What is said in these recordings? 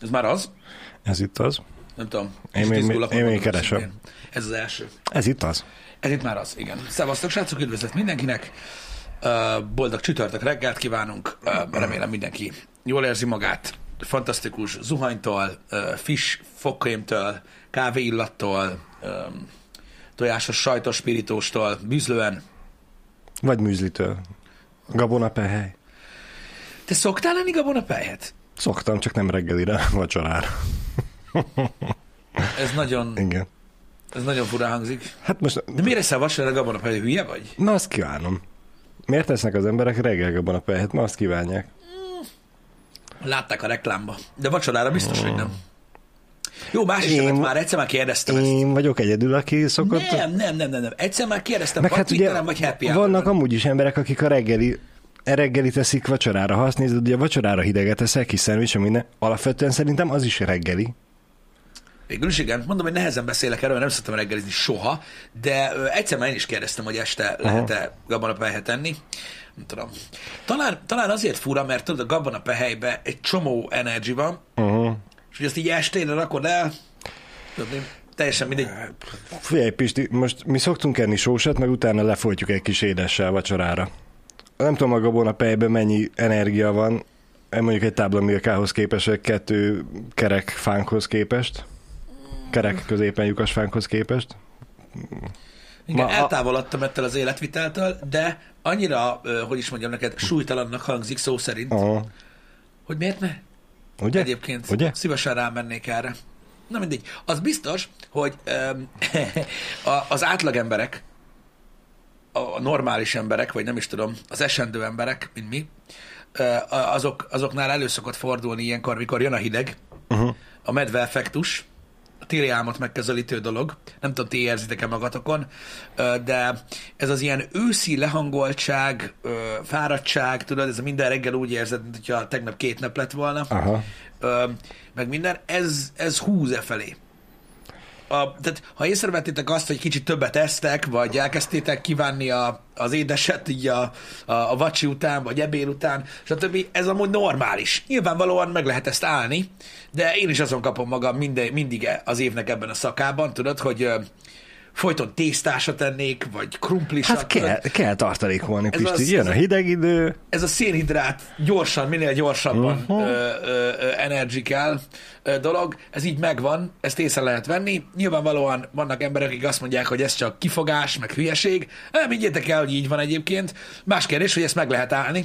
Ez már az? Ez itt az. Nem tudom. Én még- izgulok, én még keresem. Ez az első. Ez itt az. Ez itt már az, igen. Szevasztok, srácok, üdvözlet mindenkinek. Boldog csütörtök reggelt kívánunk. Remélem mindenki jól érzi magát. Fantasztikus zuhanytól, fish fogkrémtől, kávéillattól, tojásos sajtos spiritóstól, bűzlően. Vagy műzlitől. Gabonapehely. Te szoktál lenni gabonapelyhet? Szoktam, csak nem reggelire, vacsorára. Ez nagyon, Igen. ez nagyon furán hangzik. Hát most, De miért eszel vasárra gabonapelyhet? Hülye vagy? na azt kívánom. Miért tesznek az emberek reggel gabonapehelyet? Ma azt kívánják. Látták a reklámba. De vacsorára biztos, hogy nem. Jó, más is Én- Én... már egyszer már kérdeztem ezt. Én vagyok egyedül, aki szokott... Nem, nem, nem, nem, nem. Egyszer már kérdeztem, Meg vagy hát ugye vagy happy vannak Hour-on. amúgy is emberek, akik a reggeli e reggeli teszik vacsorára. Ha azt nézed, hogy a vacsorára hideget eszel, kis szendvics, meg minden, alapvetően szerintem az is reggeli. Végül is igen, mondom, hogy nehezen beszélek erről, nem szoktam reggelizni soha, de egyszer már én is kérdeztem, hogy este lehet-e gabonapehelyet enni. Nem tudom. Talán, talán azért fura, mert tudod, a gabonapehelybe egy csomó energy van, Uh-huh. és hogy azt így estére rakod el, tudod, teljesen mindegy. Figyelj, Pisti, most mi szoktunk enni sósat, meg utána lefolytjuk egy kis édessel vacsorára. Nem tudom, a gabonapejben mennyi energia van, mondjuk egy tábla milkához képest, vagy kettő kerek fánkhoz képest. Kerek középen lyukas fánkhoz képest. Igen, Ma eltávolodtam ettől az életviteltől, de annyira, hogy is mondjam neked, súlytalannak hangzik szó szerint, Aha. hogy miért ne? Ugye? Egyébként Ugye? szívesen rámennék erre. Na mindegy. Az biztos, hogy öm, az átlag emberek, a normális emberek, vagy nem is tudom, az esendő emberek, mint mi, azok, azoknál elő szokott fordulni ilyenkor, mikor jön a hideg, Uh-huh. a medve effektus, a téli álmot megközelítő dolog. Nem tudom, ti érzitek-e magatokon, de ez az ilyen őszi lehangoltság, fáradtság, tudod, ez minden reggel úgy érzed, mint hogyha tegnap két nap lett volna Aha. meg minden, ez, ez húz e felé. A, tehát, ha észrevettétek azt, hogy kicsit többet esztek, vagy elkezdtétek kívánni a, az édeset így a, a, a vacsi után, vagy ebéd után, stb. Ez amúgy normális. Nyilvánvalóan meg lehet ezt állni, de én is azon kapom magam minden, mindig az évnek ebben a szakában, tudod, hogy folyton tésztásat ennék, vagy krumplisat. Hát kell, kell tartalékolni, Ez Pisti. az- Jön a hideg idő, ez a szénhidrát gyorsan, minél gyorsabban Mhm. uh-huh. ö, ö, energy kell ö, dolog, ez így megvan, ezt észre lehet venni. Nyilvánvalóan vannak emberek, akik azt mondják, hogy ez csak kifogás, meg hülyeség. Nem higgyétek el, hogy így van egyébként. Más kérdés, hogy ezt meg lehet állni,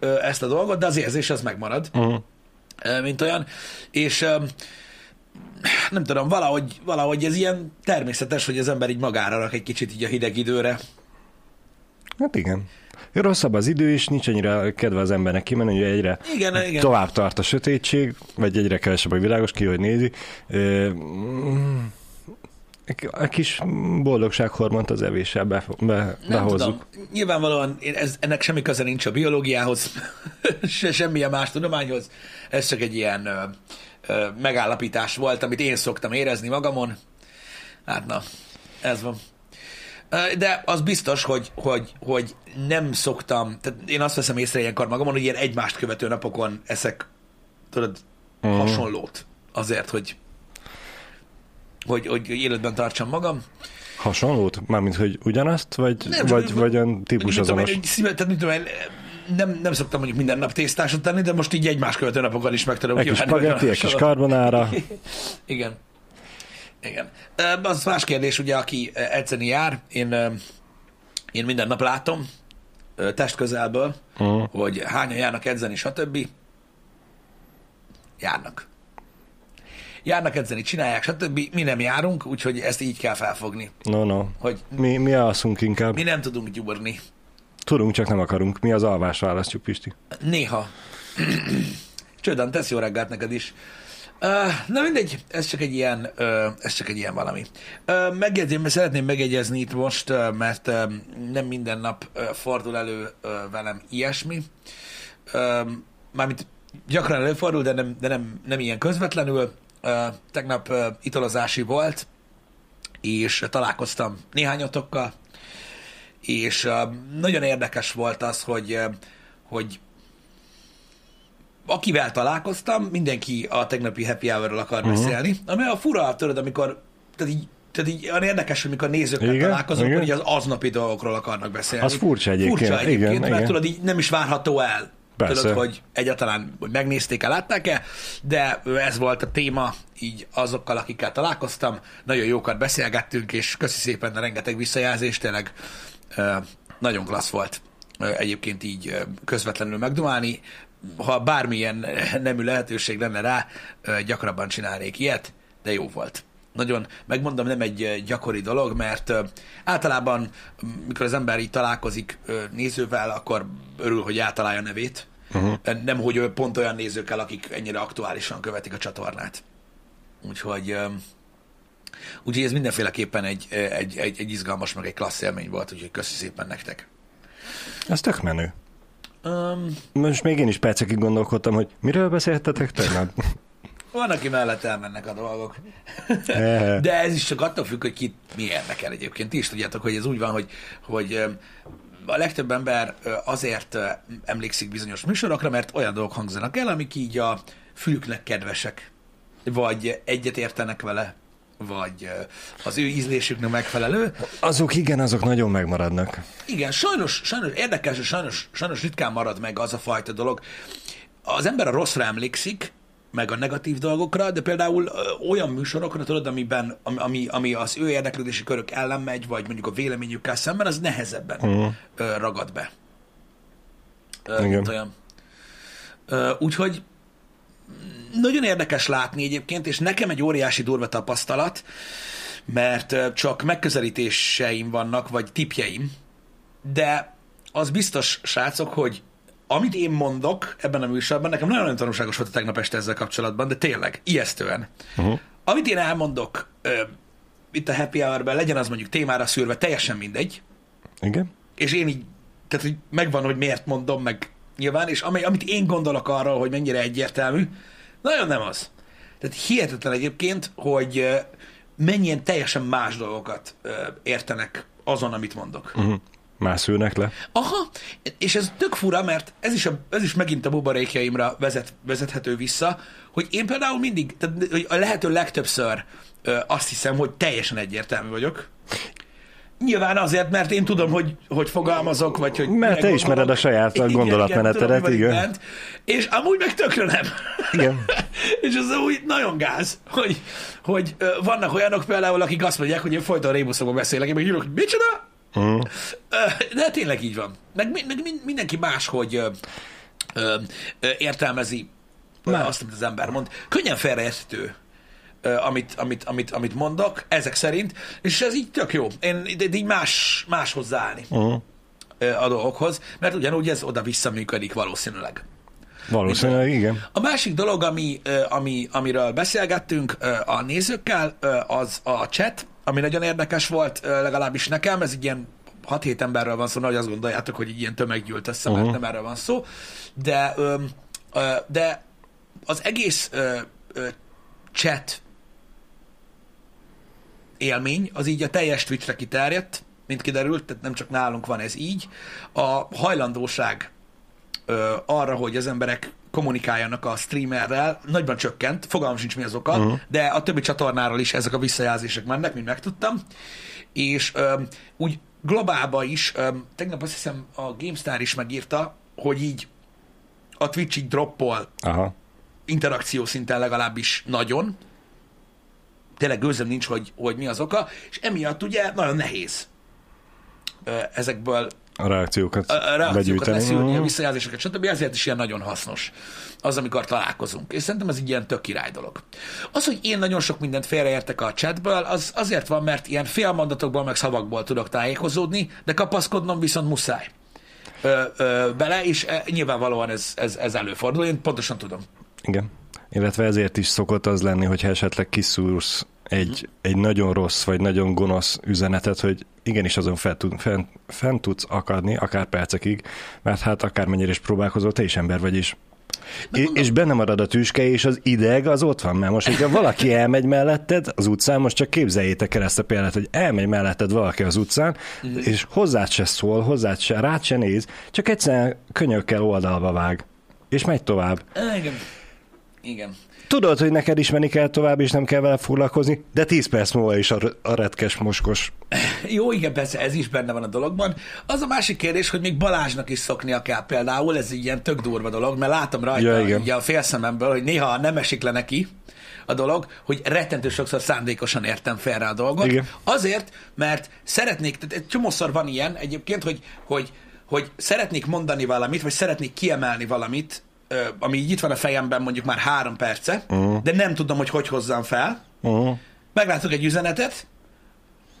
ö, ezt a dolgot, de az érzés az megmarad, uh-huh. ö, mint olyan. És ö, nem tudom, valahogy, valahogy ez ilyen természetes, hogy az ember így magára rak egy kicsit így a hideg időre. Hát igen. Rosszabb az idő is, nincs annyira kedve az embernek kimenni, hogy egyre Igen, igen. tovább tart a sötétség, vagy egyre kevesebb a világos, ki, hogy nézi. A kis boldogsághormont az evéssel be, be, behozzuk. tudom. Nyilvánvalóan ez, ennek semmi köze nincs a biológiához, se semmilyen más tudományhoz. Ez csak egy ilyen megállapítás volt, amit én szoktam érezni magamon. Hát na, ez van. De az biztos, hogy, hogy, hogy nem szoktam, tehát én azt veszem észre ilyenkor magamon, hogy ilyen egymást követő napokon eszek, tudod, Mhm. hasonlót azért, hogy hogy, hogy életben tartsam magam. Hasonlót? Mármint, hogy ugyanazt, vagy, Nem, vagy, vagy olyan típus én, azonos? egy szíve, tehát mit tudom én, nem, nem szoktam mondjuk minden nap tésztásot tenni, de most így egymás követő napokon is meg tudom Egy kis spagetti, egy kis karbonára. Igen. Igen. Az más kérdés, ugye, aki edzeni jár, én, én minden nap látom ö, testközelből, Uh-huh. hogy hányan járnak edzeni, stb. Járnak. Járnak edzeni, csinálják, stb. Mi nem járunk, úgyhogy ezt így kell felfogni, No, no. hogy Mi, mi alszunk inkább. mi nem tudunk gyúrni. Tudunk, csak nem akarunk. Mi az alvás választjuk, Pisti. Néha. Csődan, tesz jó reggelt neked is. Na mindegy, ez csak egy ilyen, ez csak egy ilyen valami. Megjegyzem, szeretném megjegyezni itt most, mert nem minden nap fordul elő velem ilyesmi. Mármint gyakran előfordul, de nem, de nem, nem ilyen közvetlenül. Tegnap italozási volt, és találkoztam néhányotokkal, és nagyon érdekes volt az, hogy, hogy akivel találkoztam, mindenki a tegnapi happy hour-ról akar uh-huh. beszélni, ami a fura, tudod, amikor, tehát így, tehát így olyan érdekes, hogy mikor nézőkkel Igen, találkozunk, igen. hogy az aznapi dolgokról akarnak beszélni. Az furcsa egyébként, Furcsa egyébként, igen, mert igen. tudod, így nem is várható el. Persze. Tudod, hogy egyáltalán hogy megnézték-e, látták-e, de ez volt a téma így azokkal, akikkel találkoztam. Nagyon jókat beszélgettünk, és köszi szépen a rengeteg visszajelzést, tényleg nagyon klassz volt egyébként így közvetlenül megdumálni. Ha bármilyen nemű lehetőség lenne rá, gyakrabban csinálnék ilyet, de jó volt. Nagyon, megmondom, nem egy gyakori dolog, mert általában, mikor az ember így találkozik nézővel, akkor örül, hogy általálja a nevét. Uh-huh. Nem, hogy pont olyan nézőkkel, akik ennyire aktuálisan követik a csatornát. Úgyhogy, úgyhogy ez mindenféleképpen egy, egy, egy, egy izgalmas, meg egy klassz élmény volt, úgyhogy köszi szépen nektek. Ez tök menő. Um, Most még én is percekig gondolkodtam, hogy miről beszéltetek tegnap? van, aki mellett elmennek a dolgok. De ez is csak attól függ, hogy kit mi érdekel egyébként. Ti is tudjátok, hogy ez úgy van, hogy, hogy a legtöbb ember azért emlékszik bizonyos műsorokra, mert olyan dolgok hangzanak el, amik így a fülüknek kedvesek, vagy egyet értenek vele, vagy az ő ízlésüknek megfelelő. Azok igen, azok nagyon megmaradnak. Igen, sajnos, sajnos érdekes, sajnos, sajnos ritkán marad meg az a fajta dolog. Az ember a rosszra emlékszik, meg a negatív dolgokra, de például olyan műsorokra, tudod, amiben, ami, ami, az ő érdeklődési körök ellen megy, vagy mondjuk a véleményükkel szemben, az nehezebben uh-huh. ragad be. Igen. olyan. Úgyhogy nagyon érdekes látni egyébként, és nekem egy óriási durva tapasztalat, mert csak megközelítéseim vannak, vagy tipjeim, de az biztos, srácok, hogy amit én mondok ebben a műsorban, nekem nagyon-nagyon tanulságos volt a tegnap este ezzel kapcsolatban, de tényleg, ijesztően. Uh-huh. Amit én elmondok ö, itt a happy hour legyen az mondjuk témára szűrve, teljesen mindegy, Igen? és én így, tehát hogy megvan, hogy miért mondom, meg nyilván, és amely, amit én gondolok arról, hogy mennyire egyértelmű, nagyon nem az. Tehát hihetetlen egyébként, hogy mennyien teljesen más dolgokat értenek azon, amit mondok. Uh-huh. Már szülnek le. Aha, és ez tök fura, mert ez is, a, ez is megint a buborékjaimra vezet, vezethető vissza, hogy én például mindig, tehát hogy a lehető legtöbbször ö, azt hiszem, hogy teljesen egyértelmű vagyok. Nyilván azért, mert én tudom, hogy, hogy fogalmazok, vagy hogy... Mert te ismered a saját Igen, igen, gondolatmenetedet, igen. itt bent. És amúgy meg tökre nem. Igen. és az úgy nagyon gáz, hogy, hogy vannak olyanok például, akik azt mondják, hogy én folyton rébuszokban beszélek, én meg írok, hogy micsoda? Ö, De tényleg így van. Meg, meg min- mindenki máshogy ö, ö, ö, értelmezi ö, azt, amit az ember mond. Könnyen félreérthető, amit, amit, amit, amit mondok, ezek szerint, és ez így tök jó. Én így más, más hozzáállni Uh-huh. a dolgokhoz, mert ugyanúgy ez oda-vissza működik valószínűleg. Valószínűleg igen. A másik dolog, ami, ami, amiről beszélgettünk a nézőkkel, az a chat, ami nagyon érdekes volt, legalábbis nekem, ez egy ilyen 6-7 emberről van szó, nagy azt gondoljátok, hogy ilyen tömeg gyűlt össze, mert Uh-huh. nem erről van szó, de, de az egész chat élmény, az így a teljes Twitchre kiterjedt, mint kiderült, tehát nem csak nálunk van ez így. A hajlandóság ö, arra, hogy az emberek kommunikáljanak a streamerrel, nagyban csökkent, fogalmam sincs mi az oka, uh-huh. de a többi csatornáról is ezek a visszajelzések mennek, mint megtudtam, és ö, úgy globálban is, ö, tegnap azt hiszem a GameStar is megírta, hogy így a Twitch így droppol Aha. interakció szinten legalábbis nagyon. Tényleg gőzem nincs, hogy, hogy mi az oka, és emiatt ugye nagyon nehéz ezekből A reakciókat, a- reakciókat leszűrni, a Mhm. visszajelzéseket, stb. Ezért is ilyen nagyon hasznos az, amikor találkozunk. És szerintem ez egy ilyen tök király dolog. Az, hogy én nagyon sok mindent félreértek a chatből, az azért van, mert ilyen félmondatokból, meg szavakból tudok tájékozódni, de kapaszkodnom viszont muszáj ö, ö, bele, és e, nyilvánvalóan ez, ez, ez előfordul, én pontosan tudom. Igen. Illetve ezért is szokott az lenni, hogyha esetleg kiszúrsz egy, egy nagyon rossz vagy nagyon gonosz üzenetet, hogy igenis azon fel tud, fent, fent tudsz akadni, akár percekig, mert hát akármennyire is próbálkozol, te is ember vagy is. É- és benne marad a tüske, és az ideg az ott van, mert most, hogyha valaki elmegy melletted az utcán, most csak képzeljétek el ezt a példát, hogy elmegy melletted valaki az utcán, és hozzád se szól, hozzád se, rád se néz, csak egyszerűen könyökkel oldalba vág. és megy tovább. Igen. Igen. Tudod, hogy neked is menni kell tovább, és nem kell vele foglalkozni, de 10 perc múlva is a, a retkes moskos. Jó, igen, persze ez is benne van a dologban. Az a másik kérdés, hogy még Balázsnak is szoknia kell például, ez egy ilyen tök durva dolog, mert látom rajta Ja, igen. ugye a félszememből, hogy néha nem esik le neki a dolog, hogy rettentő sokszor szándékosan értem félre a dolgot. Igen. Azért, mert szeretnék, tehát egy csomószor van ilyen egyébként, hogy, hogy, hogy szeretnék mondani valamit, vagy szeretnék kiemelni valamit, ami így itt van a fejemben mondjuk már három perce, uh-huh. de nem tudom, hogy hogy hozzam fel, Uh-huh. meglátok egy üzenetet,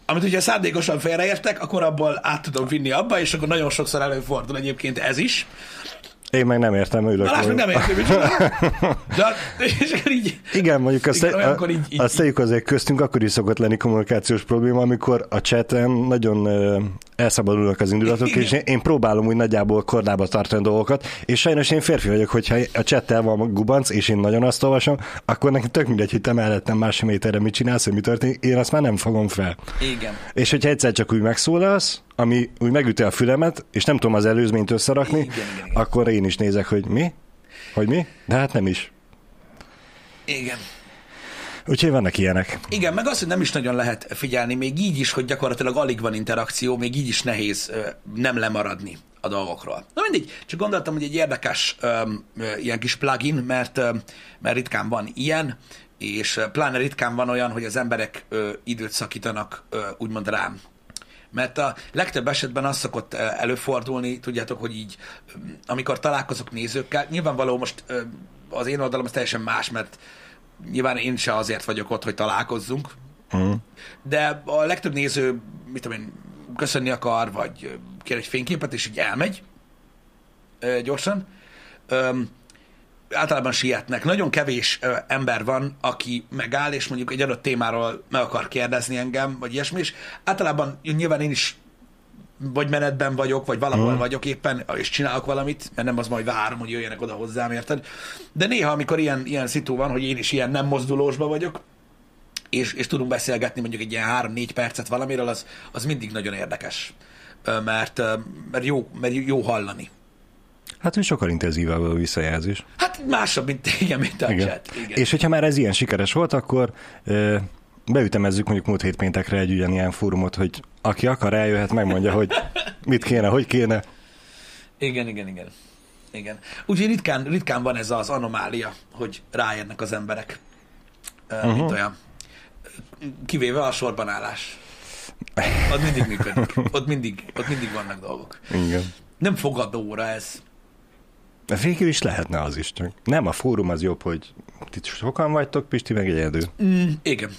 amit ugye szándékosan félreértek, akkor abból át tudom vinni abba, és akkor nagyon sokszor előfordul egyébként ez is. Én meg nem értem, ülök. Balázs meg nem értem, csinál. De, és akkor így, Igen, mondjuk azt, Igen, a, így- így- azt tegyük azért köztünk, akkor is szokott lenni kommunikációs probléma, amikor a chaten nagyon elszabadulnak az indulatok, Igen. és én, én próbálom úgy nagyjából kordába tartani dolgokat, és sajnos én férfi vagyok, hogyha a chattel van gubanc, és én nagyon azt olvasom, akkor nekem tök mindegy, hogy te mellettem másfél méterre mit csinálsz, hogy mi történik, én azt már nem fogom fel. igen. És hogyha egyszer csak úgy megszólalsz, ami úgy megüti a fülemet, és nem tudom az előzményt összerakni, Igen, igen, igen. akkor én is nézek, hogy mi? Hogy mi? De hát nem is. Igen. Úgyhogy vannak ilyenek. Igen, meg az, hogy nem is nagyon lehet figyelni, még így is, hogy gyakorlatilag alig van interakció, még így is nehéz nem lemaradni a dolgokról. Na mindegy, csak gondoltam, hogy egy érdekes ö, ö, ilyen kis plugin, mert, ö, mert ritkán van ilyen, és pláne ritkán van olyan, hogy az emberek ö, időt szakítanak ö, úgymond rám. Mert a legtöbb esetben az szokott előfordulni, tudjátok, hogy így, amikor találkozok nézőkkel, nyilvánvaló most ö, az én oldalam az teljesen más, mert nyilván én se azért vagyok ott, hogy találkozzunk, Mm. de a legtöbb néző, mit tudom én, köszönni akar, vagy kér egy fényképet, és így elmegy ö, gyorsan. Általában sietnek. Nagyon kevés ö, ember van, aki megáll, és mondjuk egy adott témáról meg akar kérdezni engem, vagy ilyesmi, és általában nyilván én is vagy menetben vagyok, vagy valahol Mhm. vagyok éppen, és csinálok valamit, mert nem az majd várom, hogy jöjjenek oda hozzám, érted? De néha, amikor ilyen, ilyen szitu van, hogy én is ilyen nem mozdulósba vagyok, és, és tudunk beszélgetni mondjuk egy ilyen három-négy percet valamiről, az, az mindig nagyon érdekes. Mert, mert, jó, mert jó hallani. Hát, hogy sokkal intenzívebb a visszajelzés. Hát másabb, mint, igen, mint a Igen. chat. Igen. És hogyha már ez ilyen sikeres volt, akkor beütemezzük mondjuk múlt hét péntekre egy ugyanilyen fórumot, hogy aki akar, eljöhet, megmondja, hogy mit kéne, hogy kéne. Igen, igen, igen. igen. Úgyhogy ritkán, ritkán van ez az anomália, hogy rájönnek az emberek, uh-huh. mint olyan. Kivéve a sorbanállás. Ott mindig működik. Ott mindig, ott mindig vannak dolgok. Igen. Nem fogadóra ez. Végül is lehetne az is, csak nem, a fórum az jobb, hogy ti sokan vagytok, Pisti meg egyedül. Mm, igen.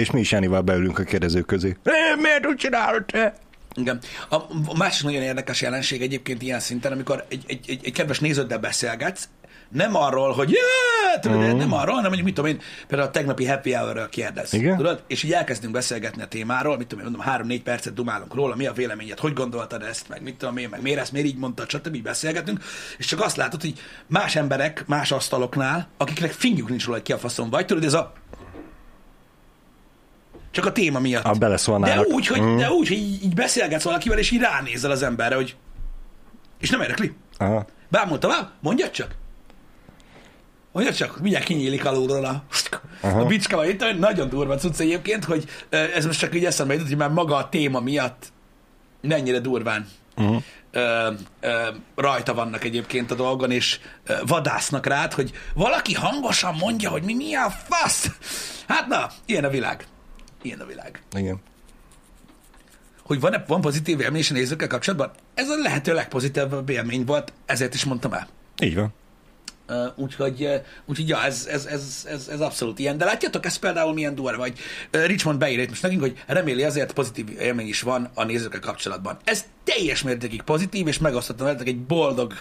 És mi is Jánival beülünk a kérdezők közé. "Eh, Miért úgy csinálod te? Igen. A, a másik nagyon érdekes jelenség egyébként ilyen szinten, amikor egy, egy, egy, egy kedves néződdel beszélgetsz, nem arról, hogy yeah! tudod, mm. nem arról, hanem hogy mit tudom én, például a tegnapi happy hour-ről kérdez. Igen. Tudod? És így elkezdünk beszélgetni a témáról, mit tudom én, mondom, három-négy percet dumálunk róla, mi a véleményed, hogy gondoltad ezt, meg mit tudom én, meg miért ezt, miért így mondtad, stb. így beszélgetünk, és csak azt látod, hogy más emberek, más asztaloknál, akiknek fingjuk nincs róla, hogy ki a faszom vagy, tudod, ez a csak a téma miatt. A De beleszólnának. úgy, hogy, Mm. de úgy, hogy így, így beszélgetsz valakivel, és így ránézel az emberre, hogy és nem érdekli. Aha. Bámul tovább, mondjad csak. Mondjad csak, mindjárt kinyílik alulról a, a bicska, vagy itt nagyon durva cucc egyébként, hogy ez most csak így eszembe jutott, hogy már maga a téma miatt mennyire durván Uh-huh. ö, ö, rajta vannak egyébként a dolgon, és ö, vadásznak rád, hogy valaki hangosan mondja, hogy mi, mi a fasz. Hát na, ilyen a világ. Ilyen a világ Igen. hogy van-e, van pozitív élmény is a nézőkkel kapcsolatban? Ez a lehető legpozitívabb élmény volt, ezért is mondtam el. Így van. Úgyhogy, úgyhogy ja, ez, ez, ez, ez, ez abszolút ilyen. De látjátok, ez például milyen durva, vagy Richmond beír itt most nekünk, hogy reméli azért pozitív élmény is van a nézőkkel kapcsolatban. Ez teljes mértékig pozitív, és megosztottam veletek egy boldog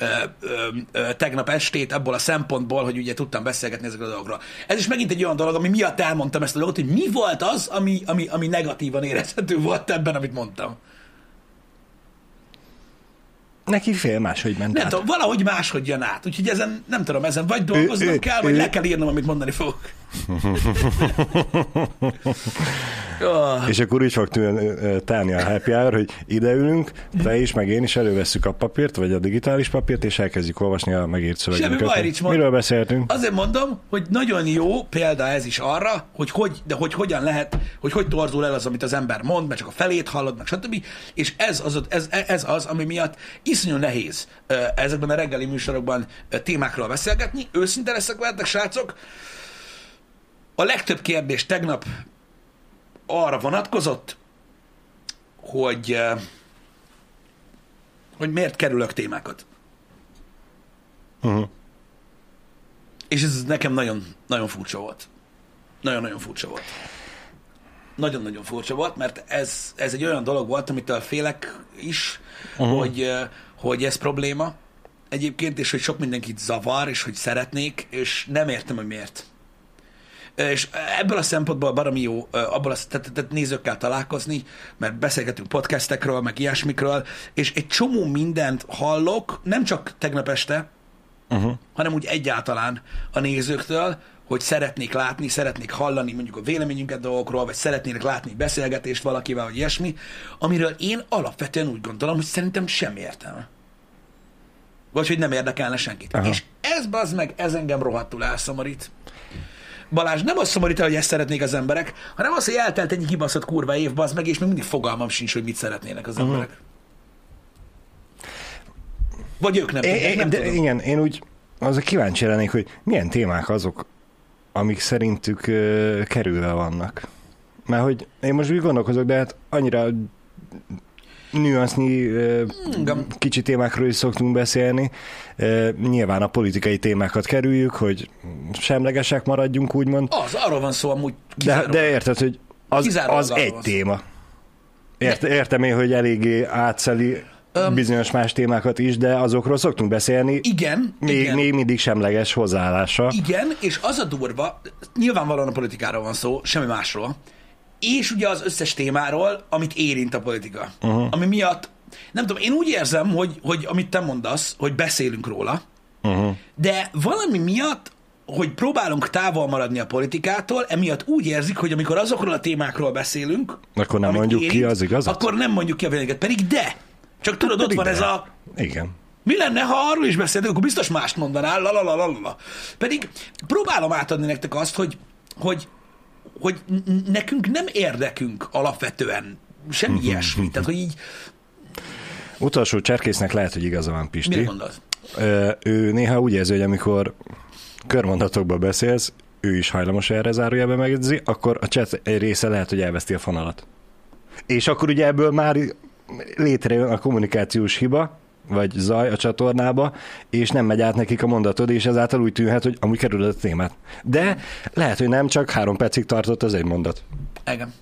uh, uh, uh, tegnap estét abból a szempontból, hogy ugye tudtam beszélgetni ezekről a dolgokról. Ez is megint egy olyan dolog, ami miatt elmondtam ezt a dolgot, hogy mi volt az, ami, ami, ami negatívan érezhető volt ebben, amit mondtam. Neki fél máshogy ment Nem át. tudom, valahogy máshogy jön át. Úgyhogy ezen, nem tudom, ezen vagy dolgoznom ő- kell, vagy ő- le kell írnom, amit mondani fogok. oh, És akkor úgy fog telni a happy hour, hogy ideülünk, te is, meg én is elővesszük a papírt, vagy a digitális papírt, és elkezdjük olvasni a megírt szövegünket. baj, Richmond. Miről beszéltünk? Azért mondom, hogy nagyon jó példa ez is arra, hogy, hogy, de hogy hogyan lehet, hogy hogy torzul el az, amit az ember mond, mert csak a felét hallod, meg stb. És ez az, ez, ez az, ami miatt iszonyú nehéz ezekben a reggeli műsorokban témákról beszélgetni. Őszinte leszek veletek, srácok. A legtöbb kérdés tegnap arra vonatkozott, hogy, hogy miért kerülök témákat. Uh-huh. És ez nekem nagyon, nagyon furcsa volt. Nagyon-nagyon furcsa volt. Nagyon-nagyon furcsa volt, mert ez, ez egy olyan dolog volt, amitől félek is, uh-huh. hogy, hogy ez probléma egyébként, és hogy sok mindenkit zavar, és hogy szeretnék, és nem értem, hogy miért. És ebből a szempontból baromi jó abból a, tehát, tehát nézőkkel találkozni, mert beszélgetünk podcastekről, meg ilyesmikről, és egy csomó mindent hallok, nem csak tegnap este, Uh-huh. hanem úgy egyáltalán a nézőktől, hogy szeretnék látni, szeretnék hallani mondjuk a véleményünket dolgokról, vagy szeretnének látni beszélgetést valakivel, vagy ilyesmi, amiről én alapvetően úgy gondolom, hogy szerintem semmi értelme. Vagy hogy nem érdekelne senkit. Aha. És ez bazd meg, ez engem rohadtul elszomorít. Balázs, nem az szomorít el, hogy ezt szeretnék az emberek, hanem az, hogy eltelt egy kibaszott kurva év, bazd meg, és még mindig fogalmam sincs, hogy mit szeretnének az emberek. Vagy ők nem tudják, É, nem de, tudom. igen, én úgy az kíváncsi lennék, hogy milyen témák azok, amik szerintük ö, kerülve vannak. Mert hogy én most úgy gondolkozok, de hát annyira nüansznyi kicsi témákról is szoktunk beszélni. Nyilván a politikai témákat kerüljük, hogy semlegesek maradjunk, úgymond. Az, arról van szó amúgy De, de érted, hogy az, az egy téma. Ért, értem én, hogy eléggé átszeli Öm. bizonyos más témákat is, de azokról szoktunk beszélni, Igen, még, igen, még mindig semleges hozzáállása. igen, és az a durva, nyilvánvalóan a politikáról van szó, semmi másról, és ugye az összes témáról, amit érint a politika. Uh-huh. Ami miatt, nem tudom, én úgy érzem, hogy, hogy amit te mondasz, hogy beszélünk róla, Uh-huh. de valami miatt, hogy próbálunk távol maradni a politikától, emiatt úgy érzik, hogy amikor azokról a témákról beszélünk, Akkor nem mondjuk ki az igazat? Akkor nem mondjuk ki a véleményeket. Pedig de! Csak tudod, ott Pedig van de. ez a Igen. mi lenne, ha arról is beszéltünk, akkor biztos mást mondanál, la, la, la, la, la. Pedig próbálom átadni nektek azt, hogy, hogy, hogy nekünk nem érdekünk alapvetően semmi ilyesmi. Tehát, hogy így, Utolsó cserkésznek lehet, hogy igaza van, mire Pisti. gondolsz? Ö, ő néha úgy érzi, hogy amikor körmondatokba beszélsz, ő is hajlamos erre zárójelbe megjegyzi, akkor a chat része lehet, hogy elveszti a fonalat. És akkor ugye ebből már létrejön a kommunikációs hiba, vagy zaj a csatornába, és nem megy át nekik a mondatod, és ezáltal úgy tűnhet, hogy amúgy kerülöd a témát. De lehet, hogy nem, csak három percig tartott az egy mondat. Igen.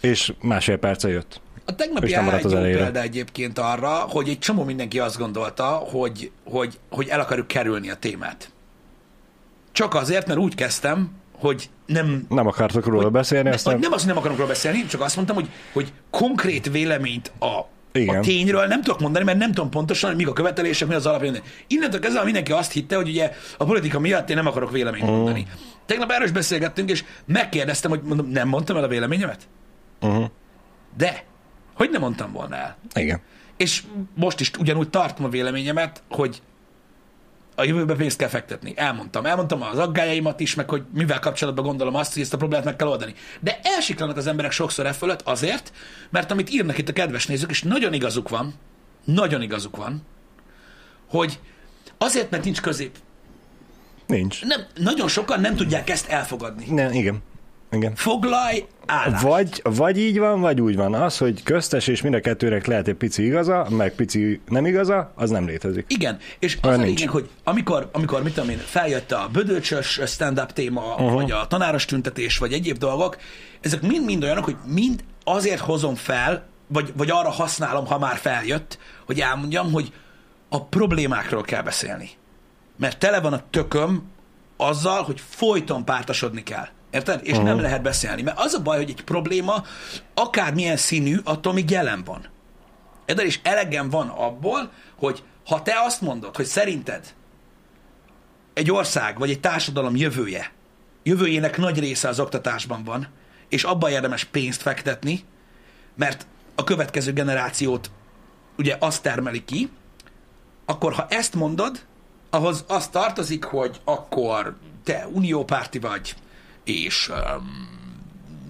És másfél perce jött. A tegnapi egy jó példa egyébként arra, hogy egy csomó mindenki azt gondolta, hogy, hogy, hogy el akarjuk kerülni a témát. Csak azért, mert úgy kezdtem, hogy nem Nem akartok róla beszélni, Ne, aztán... Nem azt, hogy nem akarok róla beszélni, csak azt mondtam, hogy, hogy konkrét véleményt a, a Igen. tényről nem tudok mondani, mert nem tudom pontosan, hogy mik a követelések, mi az alapján. Innentől kezdve mindenki azt hitte, hogy ugye a politika miatt én nem akarok véleményt Mhm. mondani. Tegnap erről is beszélgettünk, és megkérdeztem, hogy mondom, nem mondtam el a véleményemet? Uh-huh. De, hogy nem mondtam volna el? Igen. És most is ugyanúgy tartom a véleményemet, hogy a jövőbe pénzt kell fektetni. Elmondtam. Elmondtam az aggájaimat is, meg hogy mivel kapcsolatban gondolom azt, hogy ezt a problémát meg kell oldani. De elsiklanak az emberek sokszor e fölött azért, mert amit írnak itt a kedves nézők, és nagyon igazuk van, nagyon igazuk van, hogy azért, mert nincs közép. Nincs. Nem, nagyon sokan nem tudják ezt elfogadni. Ne, igen. Igen. Foglalj állást. Vagy, vagy így van, vagy úgy van. Az, hogy köztes és mind a kettőnek lehet egy pici igaza, meg pici nem igaza, az nem létezik. Igen, és az a lényeg, hogy amikor, amikor mit tudom én, feljött a bödöcsös stand-up téma, uh-huh. vagy a tanáros tüntetés, vagy egyéb dolgok, ezek mind-mind olyanok, hogy mind azért hozom fel, vagy, vagy arra használom, ha már feljött, hogy elmondjam, hogy a problémákról kell beszélni. Mert tele van a tököm azzal, hogy folyton pártosodni kell. Érted? És uh-huh. nem lehet beszélni. Mert az a baj, hogy egy probléma akármilyen színű, attól még jelen van. Érted? És elegem van abból, hogy ha te azt mondod, hogy szerinted egy ország vagy egy társadalom jövője jövőjének nagy része az oktatásban van, és abban érdemes pénzt fektetni, mert a következő generációt ugye azt termeli ki, akkor ha ezt mondod, ahhoz az tartozik, hogy akkor te uniópárti vagy, és um,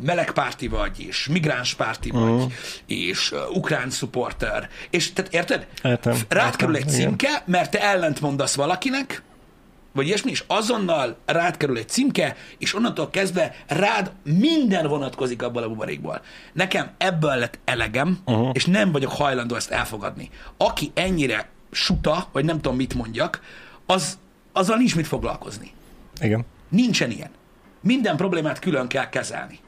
melegpárti vagy, és migránspárti vagy, uh-huh. és uh, ukrán supporter. És tehát érted? Értem, Rád kerül egy értem, igen. címke, mert te ellent mondasz valakinek, vagy ilyesmi, és azonnal rád kerül egy címke, és onnantól kezdve rád minden vonatkozik abból a buborékból. Nekem ebből lett elegem, uh-huh. és nem vagyok hajlandó ezt elfogadni. Aki ennyire suta, vagy nem tudom mit mondjak, az, azzal nincs mit foglalkozni. Igen. Nincsen ilyen. Minden problémát külön kell kezelni.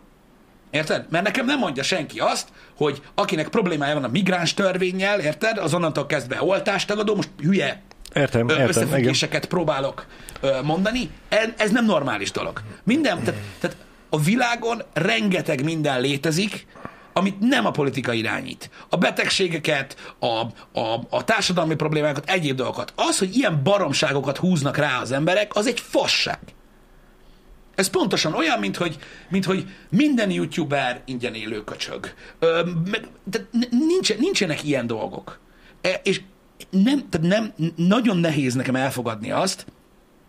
Érted? Mert nekem nem mondja senki azt, hogy akinek problémája van a migráns törvényel, érted? Az onnantól kezdve oltástagadó, most hülye Értem, értem, igen. összefüggéseket próbálok ö, mondani. Ez, ez nem normális dolog. Minden, tehát, tehát a világon rengeteg minden létezik, amit nem a politika irányít. A betegségeket, a, a, a társadalmi problémákat, egyéb dolgokat. Az, hogy ilyen baromságokat húznak rá az emberek, az egy fasság. Ez pontosan olyan, mint hogy, mint hogy minden youtuber ingyen élő köcsög. Ö, meg, n- nincsen, nincsenek ilyen dolgok. E, és nem, tehát nem, nagyon nehéz nekem elfogadni azt,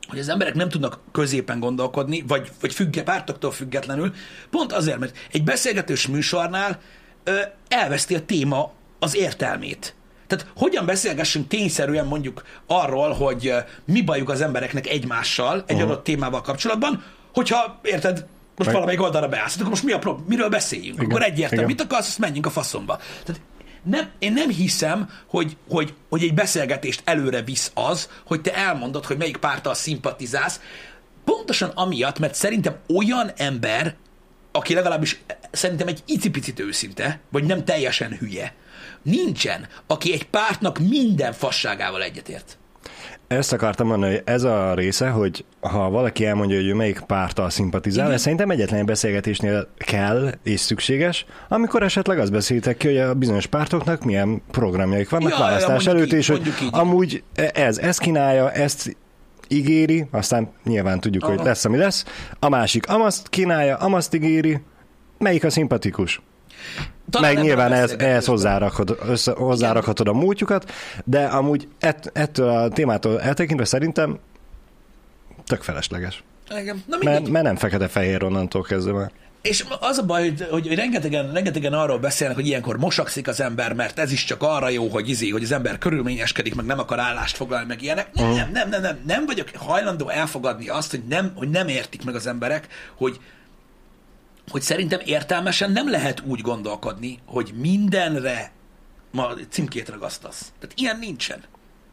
hogy az emberek nem tudnak középen gondolkodni, vagy, vagy függe, pártoktól függetlenül, pont azért, mert egy beszélgetős műsornál ö, elveszti a téma az értelmét. Tehát hogyan beszélgessünk tényszerűen mondjuk arról, hogy mi bajuk az embereknek egymással egy adott témával kapcsolatban, hogyha, érted, most Meg- valamelyik oldalra beállsz, akkor most mi a problém, miről beszéljünk? Igen, Akkor egyértelmű, igen. mit akarsz, azt menjünk a faszomba. Tehát nem, én nem hiszem, hogy, hogy, hogy egy beszélgetést előre visz az, hogy te elmondod, hogy melyik párttal szimpatizálsz, pontosan amiatt, mert szerintem olyan ember, aki legalábbis szerintem egy icipicit őszinte, vagy nem teljesen hülye, nincsen, aki egy pártnak minden fasságával egyetért. Ezt akartam mondani, hogy ez a része, hogy ha valaki elmondja, hogy ő melyik párttal szimpatizál, Igen. ez szerintem egyetlen egy beszélgetésnél kell és szükséges, amikor esetleg azt beszéltek ki, hogy a bizonyos pártoknak milyen programjaik vannak Ja, ja, választás mondjuk előtt, így, és hogy így. amúgy ez ezt kínálja, ezt ígéri, aztán nyilván tudjuk, hogy Aha. lesz, ami lesz. A másik amazt kínálja, amazt ígéri, melyik a szimpatikus? Talán Meg nyilván ez, ehhez hozzárakhatod, össze, hozzárakhatod a múltjukat, de amúgy ett, ettől a témától eltekintve szerintem tök felesleges. Igen. Na. Mert, mert nem fekete-fehér onnantól kezdve már. És az a baj, hogy, hogy rengetegen, rengetegen arról beszélnek, hogy ilyenkor mosakszik az ember, mert ez is csak arra jó, hogy izé, hogy az ember körülményeskedik, meg nem akar állást foglalni, meg ilyenek. Nem, nem, nem, nem, nem, nem vagyok hajlandó elfogadni azt, hogy nem, hogy nem értik meg az emberek, hogy, hogy szerintem értelmesen nem lehet úgy gondolkodni, hogy mindenre ma címkét ragasztasz. Tehát ilyen nincsen.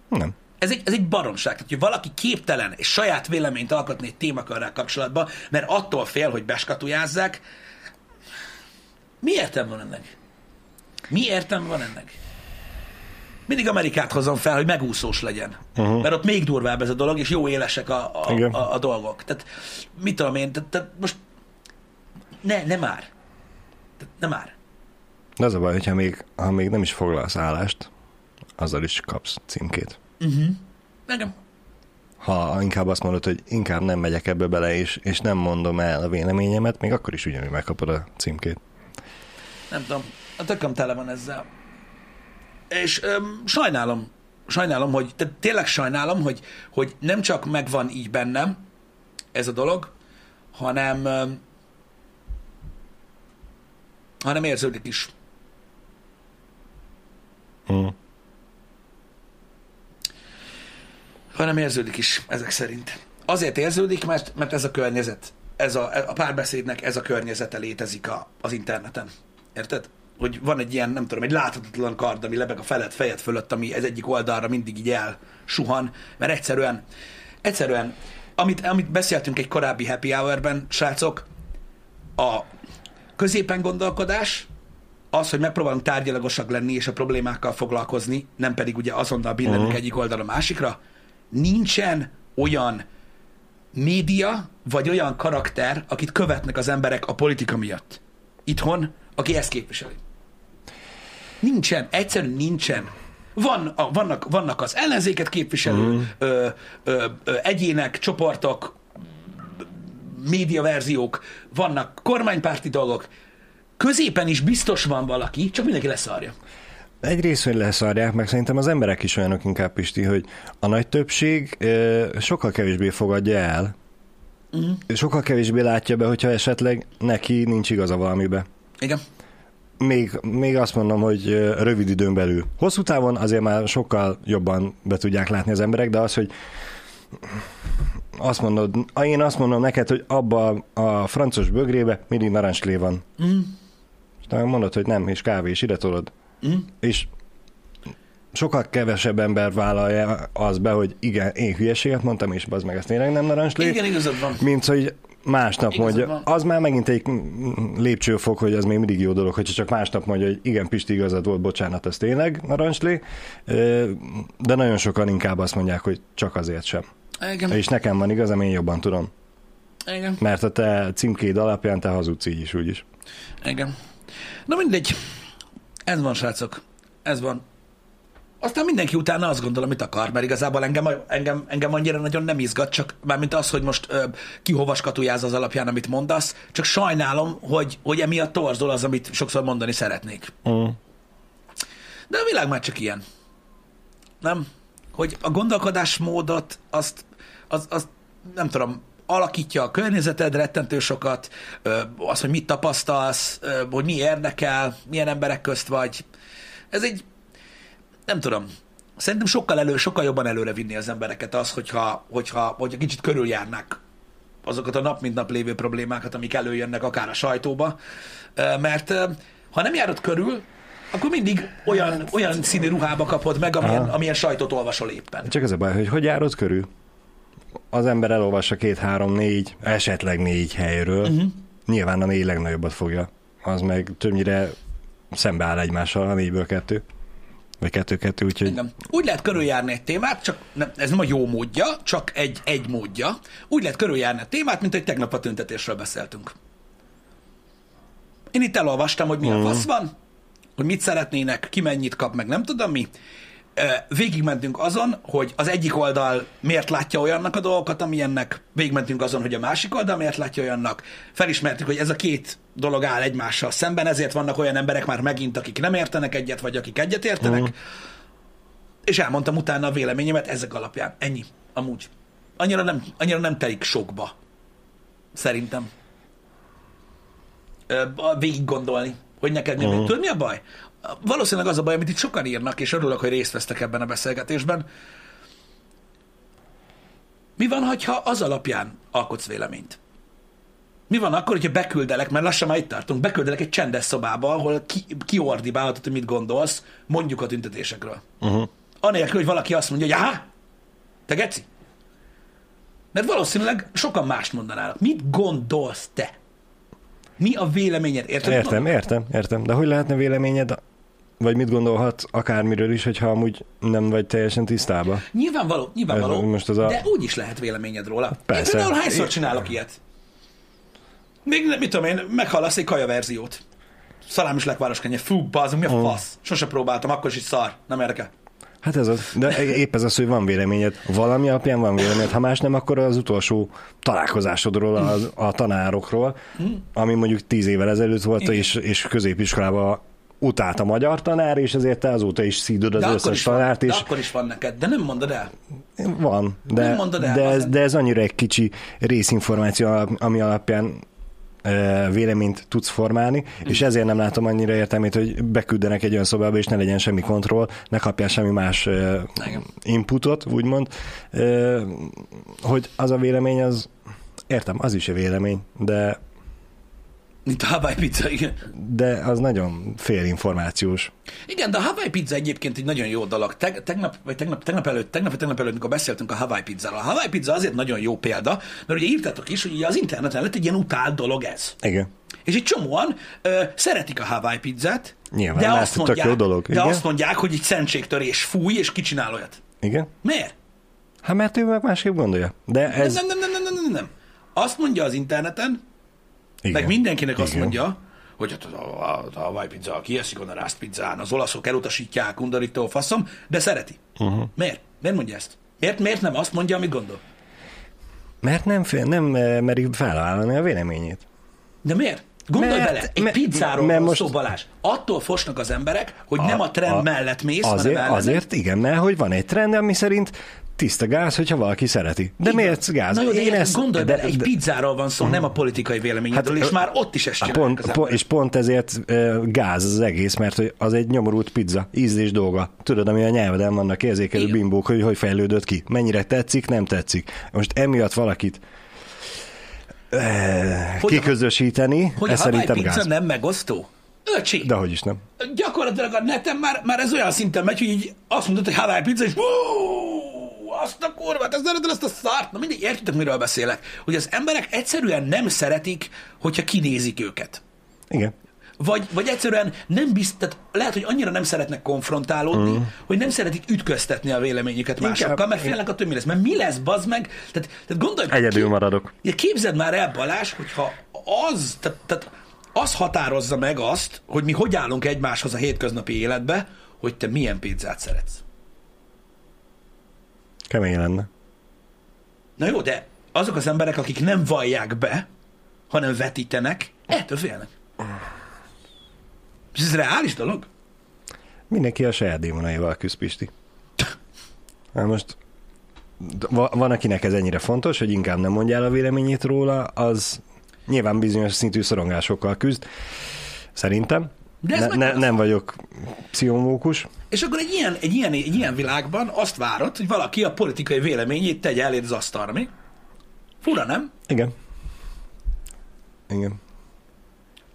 Nem. Ez egy, ez egy baromság. Tehát, hogy valaki képtelen és saját véleményt alkotni egy témakörrel kapcsolatban, mert attól fél, hogy beskatujázzák, mi értelme van ennek? Mi értelme van ennek? Mindig Amerikát hozom fel, hogy megúszós legyen. Uh-huh. Mert ott még durvább ez a dolog, és jó élesek a, a, Igen. a, a dolgok. Tehát mit tudom én, tehát, tehát most ne, ne már. Tehát ne már. De az a baj, hogyha még, ha még nem is foglalsz állást, azzal is kapsz címkét. Nekem. Ha inkább azt mondod, hogy inkább nem megyek ebbe bele, és, és nem mondom el a véleményemet, még akkor is ugyanúgy megkapod a címkét. nem tudom, a tököm tele van ezzel. És öm, sajnálom, sajnálom, hogy, tehát tényleg sajnálom, hogy, hogy nem csak megvan így bennem ez a dolog, hanem, öm, hanem érződik is. Mm. hanem érződik is ezek szerint. Azért érződik, mert, mert ez a környezet, ez a, a párbeszédnek ez a környezete létezik a, az interneten. Érted? Hogy van egy ilyen, nem tudom, egy láthatatlan kard, ami lebeg a felett, fejed fölött, ami ez egyik oldalra mindig így elsuhan, mert egyszerűen, egyszerűen, amit, amit beszéltünk egy korábbi happy hour-ben, srácok, a középen gondolkodás, az, hogy megpróbálunk tárgyalagosak lenni és a problémákkal foglalkozni, nem pedig ugye azonnal billenünk uh-huh. egyik oldalra a másikra, nincsen olyan média, vagy olyan karakter, akit követnek az emberek a politika miatt. Itthon, aki ezt képviseli. Nincsen, egyszerűen nincsen. Van, a, vannak, vannak az ellenzéket képviselő mm. ö, ö, ö, egyének, csoportok, médiaverziók, vannak kormánypárti dolgok, középen is biztos van valaki, csak mindenki leszarja. Egyrészt, hogy leszarják, meg szerintem az emberek is olyanok inkább, Pisti, hogy a nagy többség ö, sokkal kevésbé fogadja el, uh-huh. sokkal kevésbé látja be, hogyha esetleg neki nincs igaza valamibe. Igen. Még, még azt mondom, hogy rövid időn belül. Hosszú távon azért már sokkal jobban be tudják látni az emberek, de az, hogy azt mondod, én azt mondom neked, hogy abba a francos bögrébe mindig narancslé van. Mm. És te mondod, hogy nem, és kávé, és ide tolod. Mm. És sokkal kevesebb ember vállalja az be, hogy igen, én hülyeséget mondtam, és az meg ezt tényleg nem narancslé. Igen, igazad van. Mint hogy másnap Igazad mondja, van. az már megint egy lépcsőfok, hogy az még mindig jó dolog, hogyha csak másnap mondja, hogy igen, Pisti igazad volt, bocsánat, ez tényleg narancslé, de nagyon sokan inkább azt mondják, hogy csak azért sem. Igen, És nekem van igazam, én jobban tudom. igen, Mert a te címkéd alapján te hazudsz így is, úgyis. igen. Na mindegy. Ez van, srácok. Ez van. Aztán mindenki utána azt gondol, amit akar, mert igazából engem, engem, engem annyira nagyon nem izgat, csak mármint az, hogy most ö, ki hova skatujáz az alapján, amit mondasz, csak sajnálom, hogy, hogy emiatt torzol az, amit sokszor mondani szeretnék. Mm. De a világ már csak ilyen. Nem? Hogy a gondolkodásmódot azt, az, az nem tudom, alakítja a környezeted rettentő sokat, az, hogy mit tapasztalsz, hogy mi érdekel, milyen emberek közt vagy. Ez egy, nem tudom, szerintem sokkal elő, sokkal jobban előre vinni az embereket az, hogyha, hogyha, hogyha kicsit körüljárnák azokat a nap mint nap lévő problémákat, amik előjönnek akár a sajtóba, mert ha nem járod körül, akkor mindig olyan, olyan színű ruhába kapod meg, amilyen, Aha. amilyen sajtót olvasol éppen. Csak ez a baj, hogy hogy járod körül? Az ember elolvassa két, három, négy, esetleg négy helyről. Mhm. Uh-huh. Nyilván a négy legnagyobbat fogja. Az meg többnyire szembeáll egymással, a négyből kettő. Vagy kettő-kettő, úgyhogy Igen. Úgy lehet körüljárni egy témát, csak nem, ez nem a jó módja, csak egy, egy módja. Úgy lehet körüljárni a témát, mint hogy tegnap a tüntetésről beszéltünk. Én itt elolvastam, hogy mi a fasz van, hogy mit szeretnének, ki mennyit kap, meg nem tudom mi. Végigmentünk azon, hogy az egyik oldal miért látja olyannak a dolgokat, amilyennek. Végigmentünk azon, hogy a másik oldal miért látja olyannak. Felismertük, hogy ez a két dolog áll egymással szemben, ezért vannak olyan emberek már megint, akik nem értenek egyet, vagy akik egyet értenek. Mhm. És elmondtam utána a véleményemet ezek alapján. Ennyi. Amúgy. Annyira nem, annyira nem telik sokba. Szerintem. Végig gondolni, hogy neked mi uh-huh. Tudod, mi a baj? Valószínűleg az a baj, amit itt sokan írnak, és örülök, hogy részt vesztek ebben a beszélgetésben. Mi van, ha az alapján alkotsz véleményt? Mi van akkor, hogyha beküldelek, mert lassan már itt tartunk, beküldelek egy csendes szobába, ahol ki, kiordibálhatod, hogy mit gondolsz, mondjuk a tüntetésekről. uh-huh. Anélkül, hogy valaki azt mondja, hogy aha, te geci. Mert valószínűleg sokan mást mondanának. Mit gondolsz te? Mi a véleményed? Érted? Értem, értem, értem. De hogy lehetne véleményed, vagy mit gondolhat akármiről is, hogyha amúgy nem vagy teljesen tisztában? Nyilvánvaló, nyilvánvaló, Ez most az a- de úgy is lehet véleményed róla. Persze. Én például hányszor csinálok ilyet? Még nem, mit tudom én, meghallasz egy kaja verziót. Szalámis lekvároskenye, fú, bazd, mi a fasz? Sose próbáltam, akkor is így szar, nem érdekel. Hát ez az, de épp ez az, hogy van véleményed. Valami alapján van véleményed, ha más nem, akkor az utolsó találkozásodról, az, a tanárokról, ami mondjuk tíz évvel ezelőtt volt, Igen. és, és középiskolában utált a magyar tanár, és ezért te azóta is szídod az De összes van, tanárt, de és akkor is van neked, de nem mondod el. van. De, Nem mondod el, de, ez, de ez annyira egy kicsi részinformáció, ami alapján véleményt tudsz formálni, és ezért nem látom annyira értelmét, hogy beküldenek egy olyan szobába, és ne legyen semmi kontroll, ne kapjál semmi más inputot, úgymond, hogy az a vélemény, az értem, az is egy vélemény, de, Mint a Hawaii pizza, igen. de az nagyon félinformációs. Igen, de a Hawaii pizza egyébként egy nagyon jó dolog. Teg, tegnap, vagy tegnap, tegnap előtt, tegnap, vagy tegnap előtt, amikor beszéltünk a Hawaii pizzáról. A Hawaii pizza azért nagyon jó példa, mert ugye írtátok is, hogy ugye az interneten lett egy ilyen utált dolog ez. Igen. És egy csomóan ö, szeretik a Hawaii pizzát, Nyilván, de, azt mondják, jó dolog, de igen. azt mondják, hogy egy szentségtörés fúj, és kicsinál olyat. Igen? Miért? Hát mert ő meg másképp gondolja. De ez... Nem, nem, nem, nem, nem, nem, nem. Azt mondja az interneten, Igen. meg mindenkinek azt Igen. mondja, hogy hát a, a, a Hawaii pizza, kieszik onnan a Rust pizzán, az olaszok elutasítják, undorító faszom, de szereti. Uh-huh. Miért? Miért mondja ezt? Miért, miért nem azt mondja, amit gondol? Mert nem, fél, nem eh, merik felvállalni a véleményét. De miért? Gondolj Mert- bele, egy mert- pizzáról mert most- szó, Balázs. Attól fosnak az emberek, hogy nem a trend a- mellett mész, Azért, hanem ellene. azért igen, mert hogy van egy trend, ami szerint tiszta gáz, hogyha valaki szereti. De Igen. miért gáz? Na jó, de Én ezt gondolj de- bele, egy de- pizzáról van szó, nem a politikai véleményedről, Hát, és már ott is ezt pont, emberek. és pont ezért gáz az egész, mert hogy az egy nyomorult pizza, ízlés dolga. Tudod, ami a nyelveden vannak érzékelő Igen. bimbók, hogy hogy fejlődött ki. Mennyire tetszik, nem tetszik. Most emiatt valakit Hogy kiközösíteni, Hogy ez szerintem pizza gáz. nem megosztó? Öcsi, De hogy is nem. gyakorlatilag a neten már, már ez olyan szinten megy, hogy így azt mondod, hogy Hawaii pizza, és "Hú, azt a kurvát, ez szereted azt a szart. Na mindegy, értitek, miről beszélek. Hogy az emberek egyszerűen nem szeretik, hogyha kinézik őket. Igen. Vagy, vagy egyszerűen nem bizt, tehát lehet, hogy annyira nem szeretnek konfrontálódni, Mm. hogy nem szeretik ütköztetni a véleményüket másokkal, mert félnek hogy mi lesz. Mert mi lesz, bazd meg? Tehát, tehát gondolj, Egyedül ki- maradok. Képzeld már el, Balázs, hogyha az, tehát, tehát az határozza meg azt, hogy mi hogy állunk egymáshoz a hétköznapi életbe, hogy te milyen pizzát szeretsz. Kemény lenne. Na jó, de azok az emberek, akik nem vallják be, hanem vetítenek, ettől félnek. És ez reális dolog? Mindenki a saját démonaival küzd, Pisti. Na most va- van, akinek ez ennyire fontos, hogy inkább nem mondja el a véleményét róla, az nyilván bizonyos szintű szorongásokkal küzd. Szerintem. De ez Ne, ne, nem vagyok pszichomókus. És akkor egy ilyen, egy, ilyen, egy ilyen világban azt várod, hogy valaki a politikai véleményét tegye eléd az asztalra, mi? Fura, nem? Igen. Igen.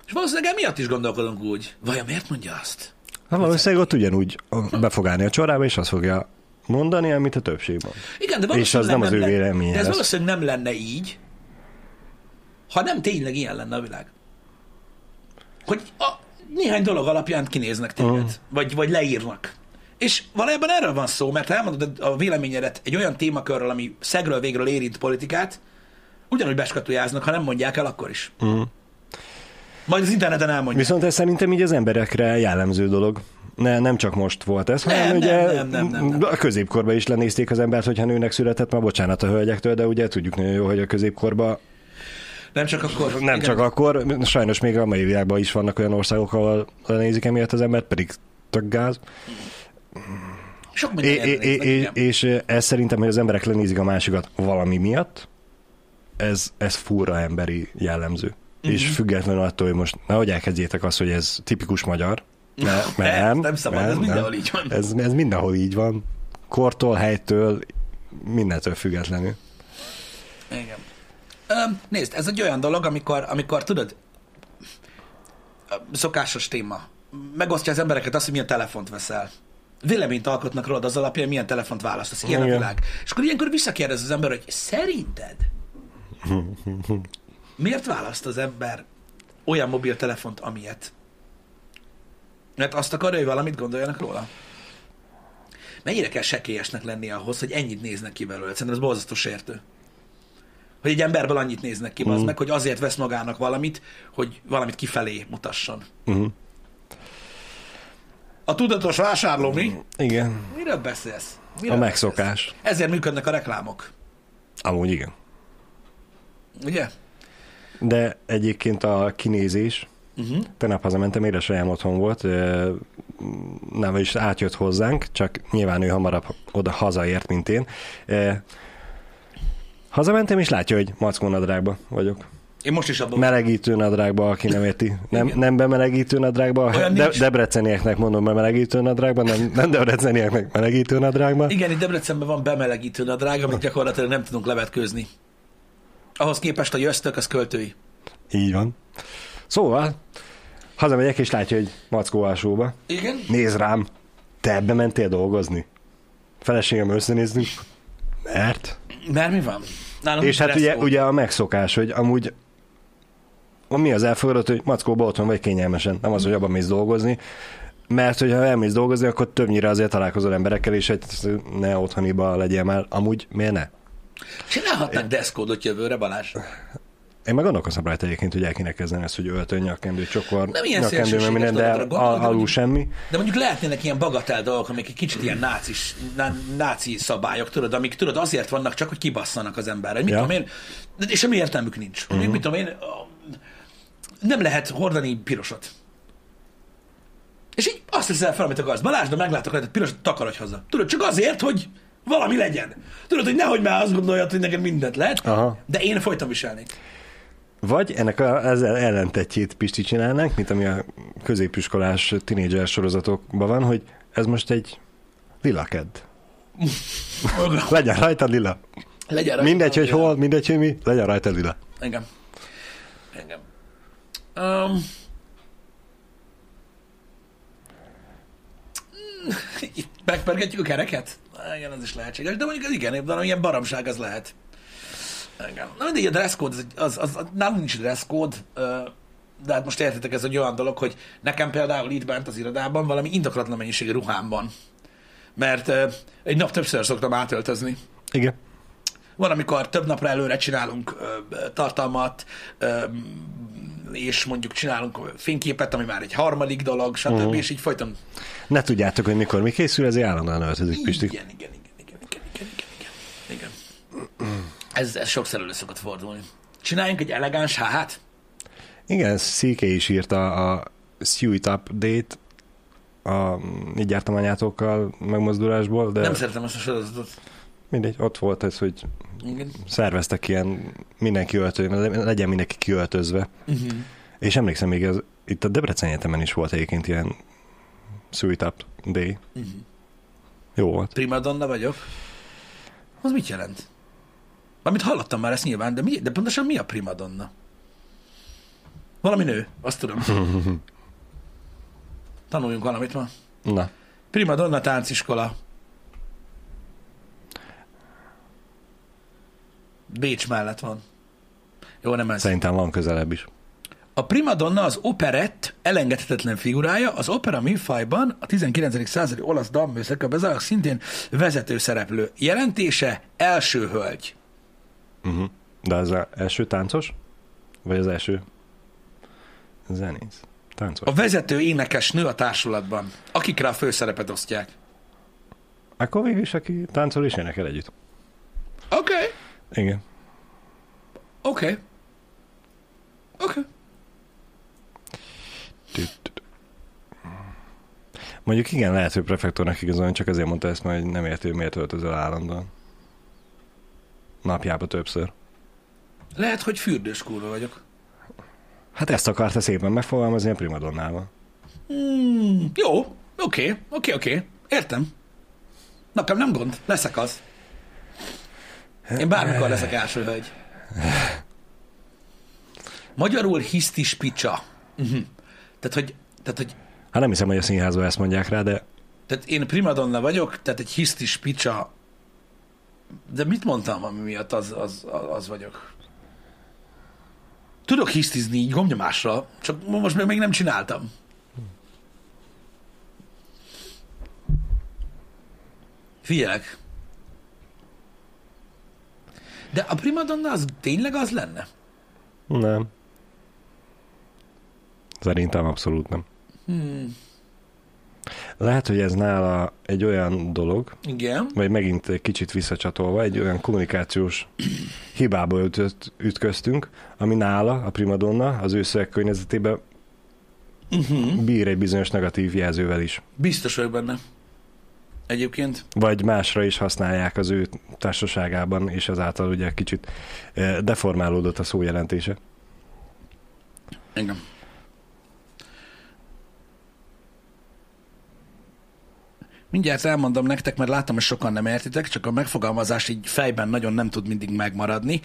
És valószínűleg emiatt is gondolkodunk úgy. Vajon miért mondja azt? Hát valószínűleg ott ugyanúgy be fog állni a csorába, és azt fogja mondani, amit a többség mond. Igen, de És az valószínűleg nem az ő véleménye De ez lesz. valószínűleg nem lenne így, ha nem tényleg ilyen lenne a világ. Hogy a, néhány dolog alapján kinéznek téged, Mhm. vagy, vagy leírnak. És valójában erről van szó, mert ha elmondod a véleményedet egy olyan témakörről, ami szegről végről érint politikát, ugyanúgy beskatujáznak, ha nem mondják el, akkor is. Mhm. Majd az interneten elmondják. Viszont ez szerintem így az emberekre jellemző dolog. Ne, nem csak most volt ez, Nem, hanem nem, ugye nem, nem, nem, nem. a középkorban is lenézték az embert, hogyha nőnek született, már bocsánat a hölgyektől, de ugye tudjuk nagyon jó, hogy a középkorban Nem csak akkor. nem igen. csak akkor, sajnos még a mai világban is vannak olyan országok, ahol lenézik emiatt az embert, pedig tök gáz. Sok É, é, é, és ez szerintem, hogy az emberek lenézik a másikat valami miatt, ez, ez furra emberi jellemző. Uh-huh. És függetlenül attól, hogy most nehogy elkezdjétek azt, hogy ez tipikus magyar, mert, mert nem, nem szabad, mert ez mindenhol így van. Ez, ez mindenhol így van. Kortól, helytől, mindentől függetlenül. Igen. Öm, nézd, ez egy olyan dolog, amikor, amikor tudod, szokásos téma. Megosztja az embereket azt, hogy milyen telefont veszel. Véleményt alkotnak rólad az alapján, milyen telefont választasz. Ilyen a Igen. világ. És akkor ilyenkor visszakérdez az ember, hogy szerinted miért választ az ember olyan mobiltelefont, amilyet? Mert azt akarja, hogy valamit gondoljanak róla? Mennyire kell sekélyesnek lenni ahhoz, hogy ennyit néznek ki belőle? Szerintem ez borzasztó sértő. Hogy egy emberből annyit néznek ki, mm. meg, hogy azért vesz magának valamit, hogy valamit kifelé mutasson. Uh-huh. A tudatos vásárló mi? Igen, Miről beszélsz? Miről a beszélsz? megszokás. Ezért működnek a reklámok. Amúgy igen. Ugye? De egyébként a kinézés, Uh-huh. Tegnap hazamentem, édesanyám otthon volt, nem is átjött hozzánk, csak nyilván ő hamarabb oda hazaért, mint én. Hazamentem, és látja, hogy mackó nadrágba vagyok. Én most is abban Melegítő nadrágba, aki nem érti. Nem, Igen. nem bemelegítő nadrágba, de, debrecenieknek mondom bemelegítő nadrágba, nem, nem debrecenieknek melegítő nadrágba. Igen, itt Debrecenben van bemelegítő nadrág, amit gyakorlatilag nem tudunk levetkőzni. Ahhoz képest a jösztök, az költői. Így van. Szóval, hazamegyek, és látja, hogy mackó alsóba. Igen? Nézd rám, te ebbe mentél dolgozni? Feleségem összenézünk, mert? Mert mi van? Nálunk És hát ugye, ugye a megszokás, hogy amúgy mi az elfogadott, hogy mackóba otthon vagy kényelmesen, nem az, hogy abban mész dolgozni, mert hogyha elmész dolgozni, akkor többnyire azért találkozol emberekkel, és egy ne otthoniba legyél már. Amúgy miért ne? Csinálhatnánk deszkódot jövőre, Balázs. Én meg gondolkozom rajta egyébként, hogy el kéne kezdeni ezt, hogy öltön, nyakkendő, csokor, Nem ilyen nyakkendő, szélsőséges minden, de de alul semmi. De mondjuk lehetnének ilyen bagatel dolgok, amik egy kicsit ilyen nácis, ná, náci szabályok, tudod, amik tudod azért vannak csak, hogy kibasszanak az emberre. Mit Ja. tudom én, de és semmi értelmük nincs. Uh-huh. Mit tudom én, nem lehet hordani pirosat. És így azt hiszel fel, amit akarsz. Balázsra meglátok rajta pirosat, takarodj haza. Tudod, csak azért, hogy valami legyen. Tudod, hogy nehogy már azt gondoljad, hogy neked mindent lehet, Aha. de én folyton viselnék. Vagy ennek a, ezzel ellentetjét Pisti csinálnánk, mint ami a középiskolás tinédzser sorozatokban van, hogy ez most egy lila kedd. Legyen rajta lila. Legyen rajta Mindegy, hogy valami. hol, mindegy, hogy mi, legyen rajta lila. Engem. Engem. Um, itt megpergetjük a kereket? Igen, az is lehetséges, de mondjuk az igen, de ilyen baromság az lehet. Igen. Na mindegy, a dress code, az, az, az, az nálunk nincs dress code, de hát most értitek, ez egy olyan dolog, hogy nekem például itt bent az irodában valami indokolatlan mennyiségű ruhám van. Mert egy nap többször szoktam átöltözni. Igen. Van, amikor több napra előre csinálunk tartalmat, és mondjuk csinálunk fényképet, ami már egy harmadik dolog, stb. Uh-huh. És így folyton. Ne tudjátok, hogy mikor mi készül, ezért állandóan öltözik Pisti. Igen, igen, igen, igen, igen, igen, igen, igen. Ez, ez sokszor elő szokott fordulni. Csináljunk egy elegáns hát? Igen, CK is írta a Sew It Up Date a így jártam anyátokkal megmozdulásból, de Nem szeretem ezt a sorozatot. mindegy, ott volt ez, hogy Igen. szerveztek ilyen mindenki öltözve, legyen mindenki kiöltözve. Uh-huh. És emlékszem még, ez, itt a Debrecen Egyetemen is volt egyébként ilyen It Up Day. Uh-huh. Jó volt. Primadonna vagyok. Az mit jelent? Amit hallottam már ezt nyilván, de, mi, de pontosan mi a primadonna? Valami nő, azt tudom. Tanuljunk valamit ma. Na, Primadonna tánciskola. Bécs mellett van. Jó, nem ez. szerintem van közelebb is. A primadonna az operett elengedhetetlen figurája, az opera műfajban a 19. századi olasz dalműszak a bezárók szintén vezető szereplő. Jelentése első hölgy. Uh-huh. De az az első táncos? Vagy az első zenész? Táncos. A vezető énekes nő a társulatban, akikre a főszerepet osztják. Akkor végül is, aki táncol és énekel együtt. Oké, okay. Igen. oké. Okay. Oké. Okay. Mondjuk igen, lehet, hogy prefektornak igazolni, csak azért mondta ezt, mert hogy nem érti, hogy miért öltözöl állandóan. Napjába többször. Lehet, hogy fürdős kurva vagyok. Hát ezt akarta szépen megfogalmazni a primadonnával. Mm, jó, oké, oké, oké. Értem. Nekem nem gond, leszek az. Én bármikor leszek első hölgy. Magyarul hisztis picsa. Uh-huh. Tehát, hogy, tehát, hogy Hát nem hiszem, hogy a színházban ezt mondják rá, de tehát én primadonna vagyok, tehát egy hisztis picsa. De mit mondtam, ami miatt az, az, az vagyok? Tudok hisztizni így gomnyomásra, csak most még, még nem csináltam. Figyelek. De a primadonna az tényleg az lenne? nem. Szerintem abszolút nem. Hmm. Lehet, hogy ez nála egy olyan dolog, Igen. vagy megint egy kicsit visszacsatolva, egy olyan kommunikációs hibába ütött, ütköztünk, ami nála, a primadonna, az ő szövegkörnyezetében Uh-huh. bír egy bizonyos negatív jelzővel is. Biztos vagyok benne. Egyébként. Vagy másra is használják az ő társaságában, és ezáltal ugye kicsit eh, deformálódott a szó jelentése. Engem. Mindjárt elmondom nektek, mert látom, hogy sokan nem értitek, csak a megfogalmazás így fejben nagyon nem tud mindig megmaradni.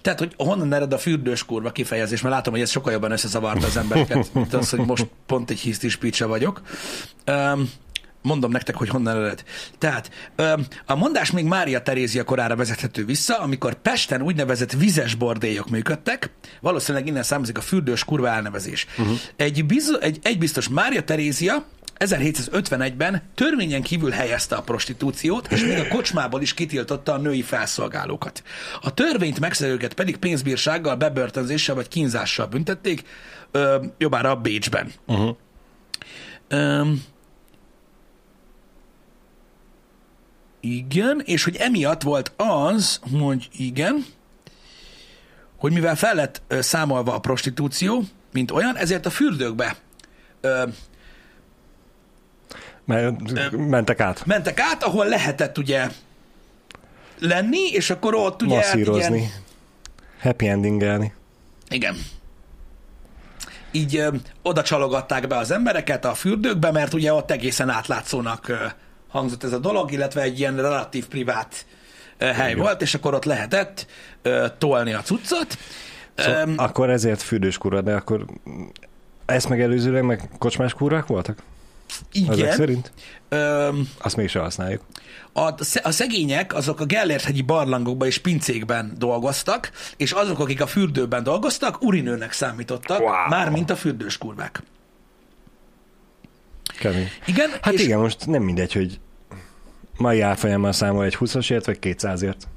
Tehát, hogy honnan ered a fürdős kurva kifejezés, mert látom, hogy ez sokkal jobban összezavarta az embereket, mint az, hogy most pont egy hisztis picsa vagyok. Um, mondom nektek, hogy honnan ered. Tehát a mondás még Mária Terézia korára vezethető vissza, amikor Pesten úgynevezett vizes bordélyok működtek, valószínűleg innen származik a fürdős kurva elnevezés. Uh-huh. Egy, biz- egy, egy biztos Mária Terézia 1751-ben törvényen kívül helyezte a prostitúciót, és még a kocsmából is kitiltotta a női felszolgálókat. A törvényt megszerőket pedig pénzbírsággal, bebörtönzéssel vagy kínzással büntették, ö, jobbára Bécsben. Uh-huh. Öm, igen, és hogy emiatt volt az, hogy igen, hogy mivel fel lett ö, számolva a prostitúció, mint olyan, ezért a fürdőkbe ö, mentek át. mentek át, ahol lehetett ugye lenni, és akkor ott ugye... Masszírozni. Igen, Happy endingelni. igen. Így ö, oda csalogatták be az embereket a fürdőkbe, mert ugye ott egészen átlátszónak ö, hangzott ez a dolog, illetve egy ilyen relatív privát ö, hely Igen. volt, és akkor ott lehetett ö, tolni a cuccot. Szóval Öm, akkor ezért fürdős kura, de akkor ezt megelőzőleg meg kocsmás kurák voltak? Ezek igen. szerint? Öm, Azt mégse használjuk. A, a szegények azok a Gellért-hegyi barlangokban és pincékben dolgoztak, és azok, akik a fürdőben dolgoztak, urinőnek számítottak, Wow. mármint a fürdős kurvák. Kemény. Igen, Hát és igen, most nem mindegy, hogy mai árfolyammal számol egy 20-asért, vagy 200-ért.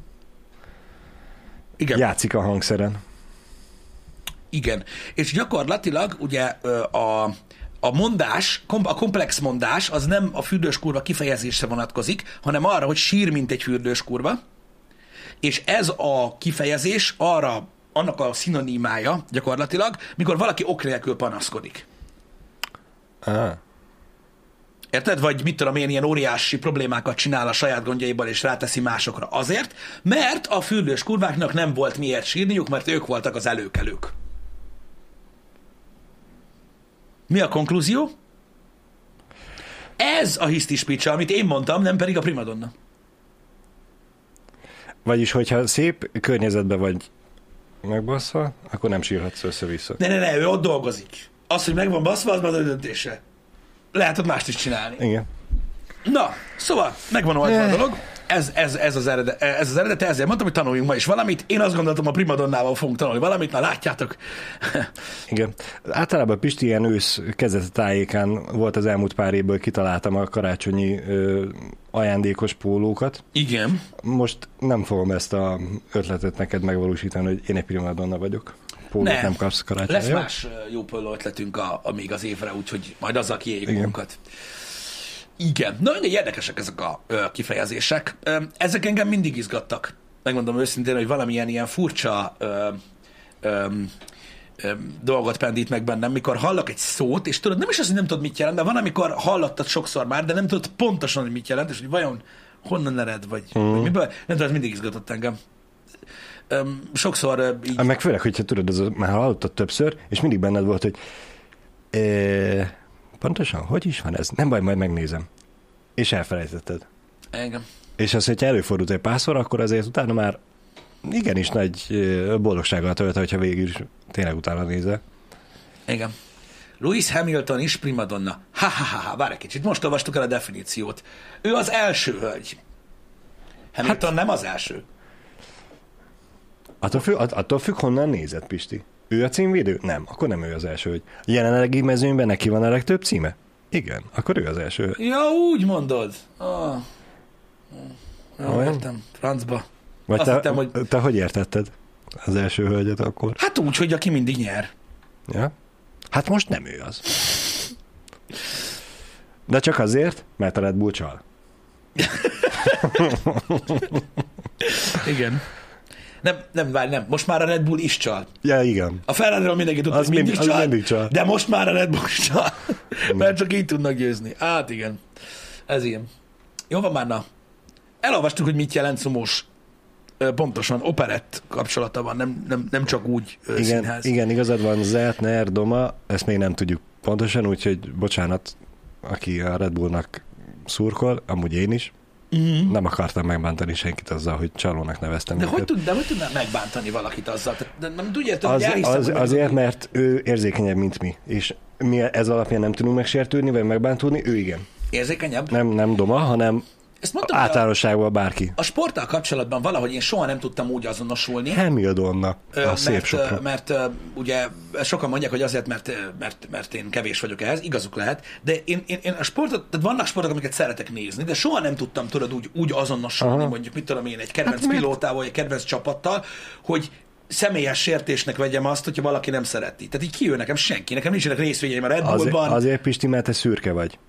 igen, Játszik a hangszeren. igen. És gyakorlatilag ugye a, a mondás, a komplex mondás az nem a fürdős kurva kifejezésre vonatkozik, hanem arra, hogy sír, mint egy fürdős kurva, és ez a kifejezés arra, annak a szinonimája gyakorlatilag, mikor valaki ok nélkül panaszkodik. Ah. Érted? Vagy mit tudom én, ilyen óriási problémákat csinál a saját gondjaiból, és ráteszi másokra. Azért, mert a fürdős kurváknak nem volt miért sírniuk, mert ők voltak az előkelők. Mi a konklúzió? Ez a hiszti speech amit én mondtam, nem pedig a primadonna. Vagyis, hogyha szép környezetben vagy megbaszva, akkor nem sírhatsz össze-vissza. Ne, ne, ne, ő ott dolgozik. Az, hogy meg van baszva, az már ő döntése. Lehet ott mást is csinálni. Igen. Na, szóval megvan oldva a dolog. Ez, ez, ez, az eredet, ez az eredet, ezért mondtam, hogy tanuljunk ma is valamit. Én azt gondoltam, a primadonnával fogunk tanulni valamit, na látjátok. Igen. Általában Pisti ilyen ősz kezdete tájékán volt az elmúlt pár évből kitaláltam a karácsonyi ö, ajándékos pólókat. Igen. Most nem fogom ezt a ötletet neked megvalósítani, hogy én egy primadonna vagyok. Pólót nem, nem kapsz karácsonyra. Lesz jó? más jó póló ötletünk a, a, még az évre, úgyhogy majd azzal kiéljük Igen. magunkat. Igen. Na, mindegy, érdekesek ezek a ö, kifejezések. Ö, ezek engem mindig izgattak. Megmondom őszintén, hogy valamilyen ilyen furcsa ö, ö, ö, dolgot pendít meg bennem, mikor hallok egy szót, és tudod, nem is az, hogy nem tudod, mit jelent, de van, amikor hallottad sokszor már, de nem tudod pontosan, hogy mit jelent, és hogy vajon honnan ered, vagy, mm. vagy miből. Nem tudom, ez mindig izgatott engem. Ö, sokszor ö, így Meg főleg, hogyha tudod, az, már hallottad többször, és mindig benned volt, hogy e, pontosan, hogy is van ez? Nem baj, majd megnézem. És elfelejtetted. engem. És az, hogyha előfordult egy párszor, akkor azért utána már igenis nagy boldogsággal tölt, hogyha végül is tényleg utána nézel. Igen. Louis Hamilton is primadonna. Ha, ha, ha, ha, várj egy kicsit, most olvastuk el a definíciót. Ő az első hölgy. Hamilton hát, nem az első. Attól függ, att- attól függ, honnan nézed, Pisti. Ő a címvédő? Nem, akkor nem ő az első, hogy jelenlegi mezőnyben neki van a legtöbb címe? Igen, akkor ő az első. Ja, úgy mondod. Ah. Jó, értem. Francba. Vagy Azt te, hittem, hogy- te hogy értetted az első hölgyet akkor? Hát úgy, hogy aki mindig nyer. Ja? Hát most nem ő az. De csak azért, mert a Red Bull csal. Igen. Nem, nem, várj, nem. Most már a Red Bull is csal. Ja, igen. A ferrari mindenki tudta, Az hogy mindig, csal, mindig csal. de most már a Red Bull is csal. Mert csak így tudnak győzni. Hát igen. Ez ilyen. Jó van már, na. Elolvastuk, hogy mit jelent szomós. Pontosan, operett kapcsolata van, nem, nem, nem csak úgy Igen, színház. igen, igazad van, Zeltner, Doma, ezt még nem tudjuk pontosan, úgyhogy bocsánat, aki a Red Bullnak szurkol, amúgy én is, Mm-hmm. nem akartam megbántani senkit azzal, hogy csalónak neveztem De őket. hogy, tud, de hogy tudná megbántani valakit azzal? Tehát, de nem tudja, hogy az, elhiszem, az, hogy azért, mert ő érzékenyebb, mint mi, és mi ez alapján nem tudunk megsértődni, vagy megbántulni, ő igen. Érzékenyebb? Nem, nem Doma, hanem ezt mondtam, Általánosságban bárki. a sporttal kapcsolatban valahogy én soha nem tudtam úgy azonosulni, Hamiltonna, a szép mert, sokra. ö, mert ugye sokan mondják, hogy azért, mert, mert, mert én kevés vagyok ehhez, igazuk lehet, de én, én, én a sportot, tehát vannak sportok, amiket szeretek nézni, de soha nem tudtam tudod úgy, úgy azonosulni, Aha. mondjuk mit tudom én, egy kedvenc Hát pilótával, vagy egy kedvenc csapattal, hogy személyes sértésnek vegyem azt, hogyha valaki nem szereti. Tehát így kijön nekem senki, nekem nincsenek részvényeim a Red Azért, Bullban. azért Pisti, mert te szürke vagy.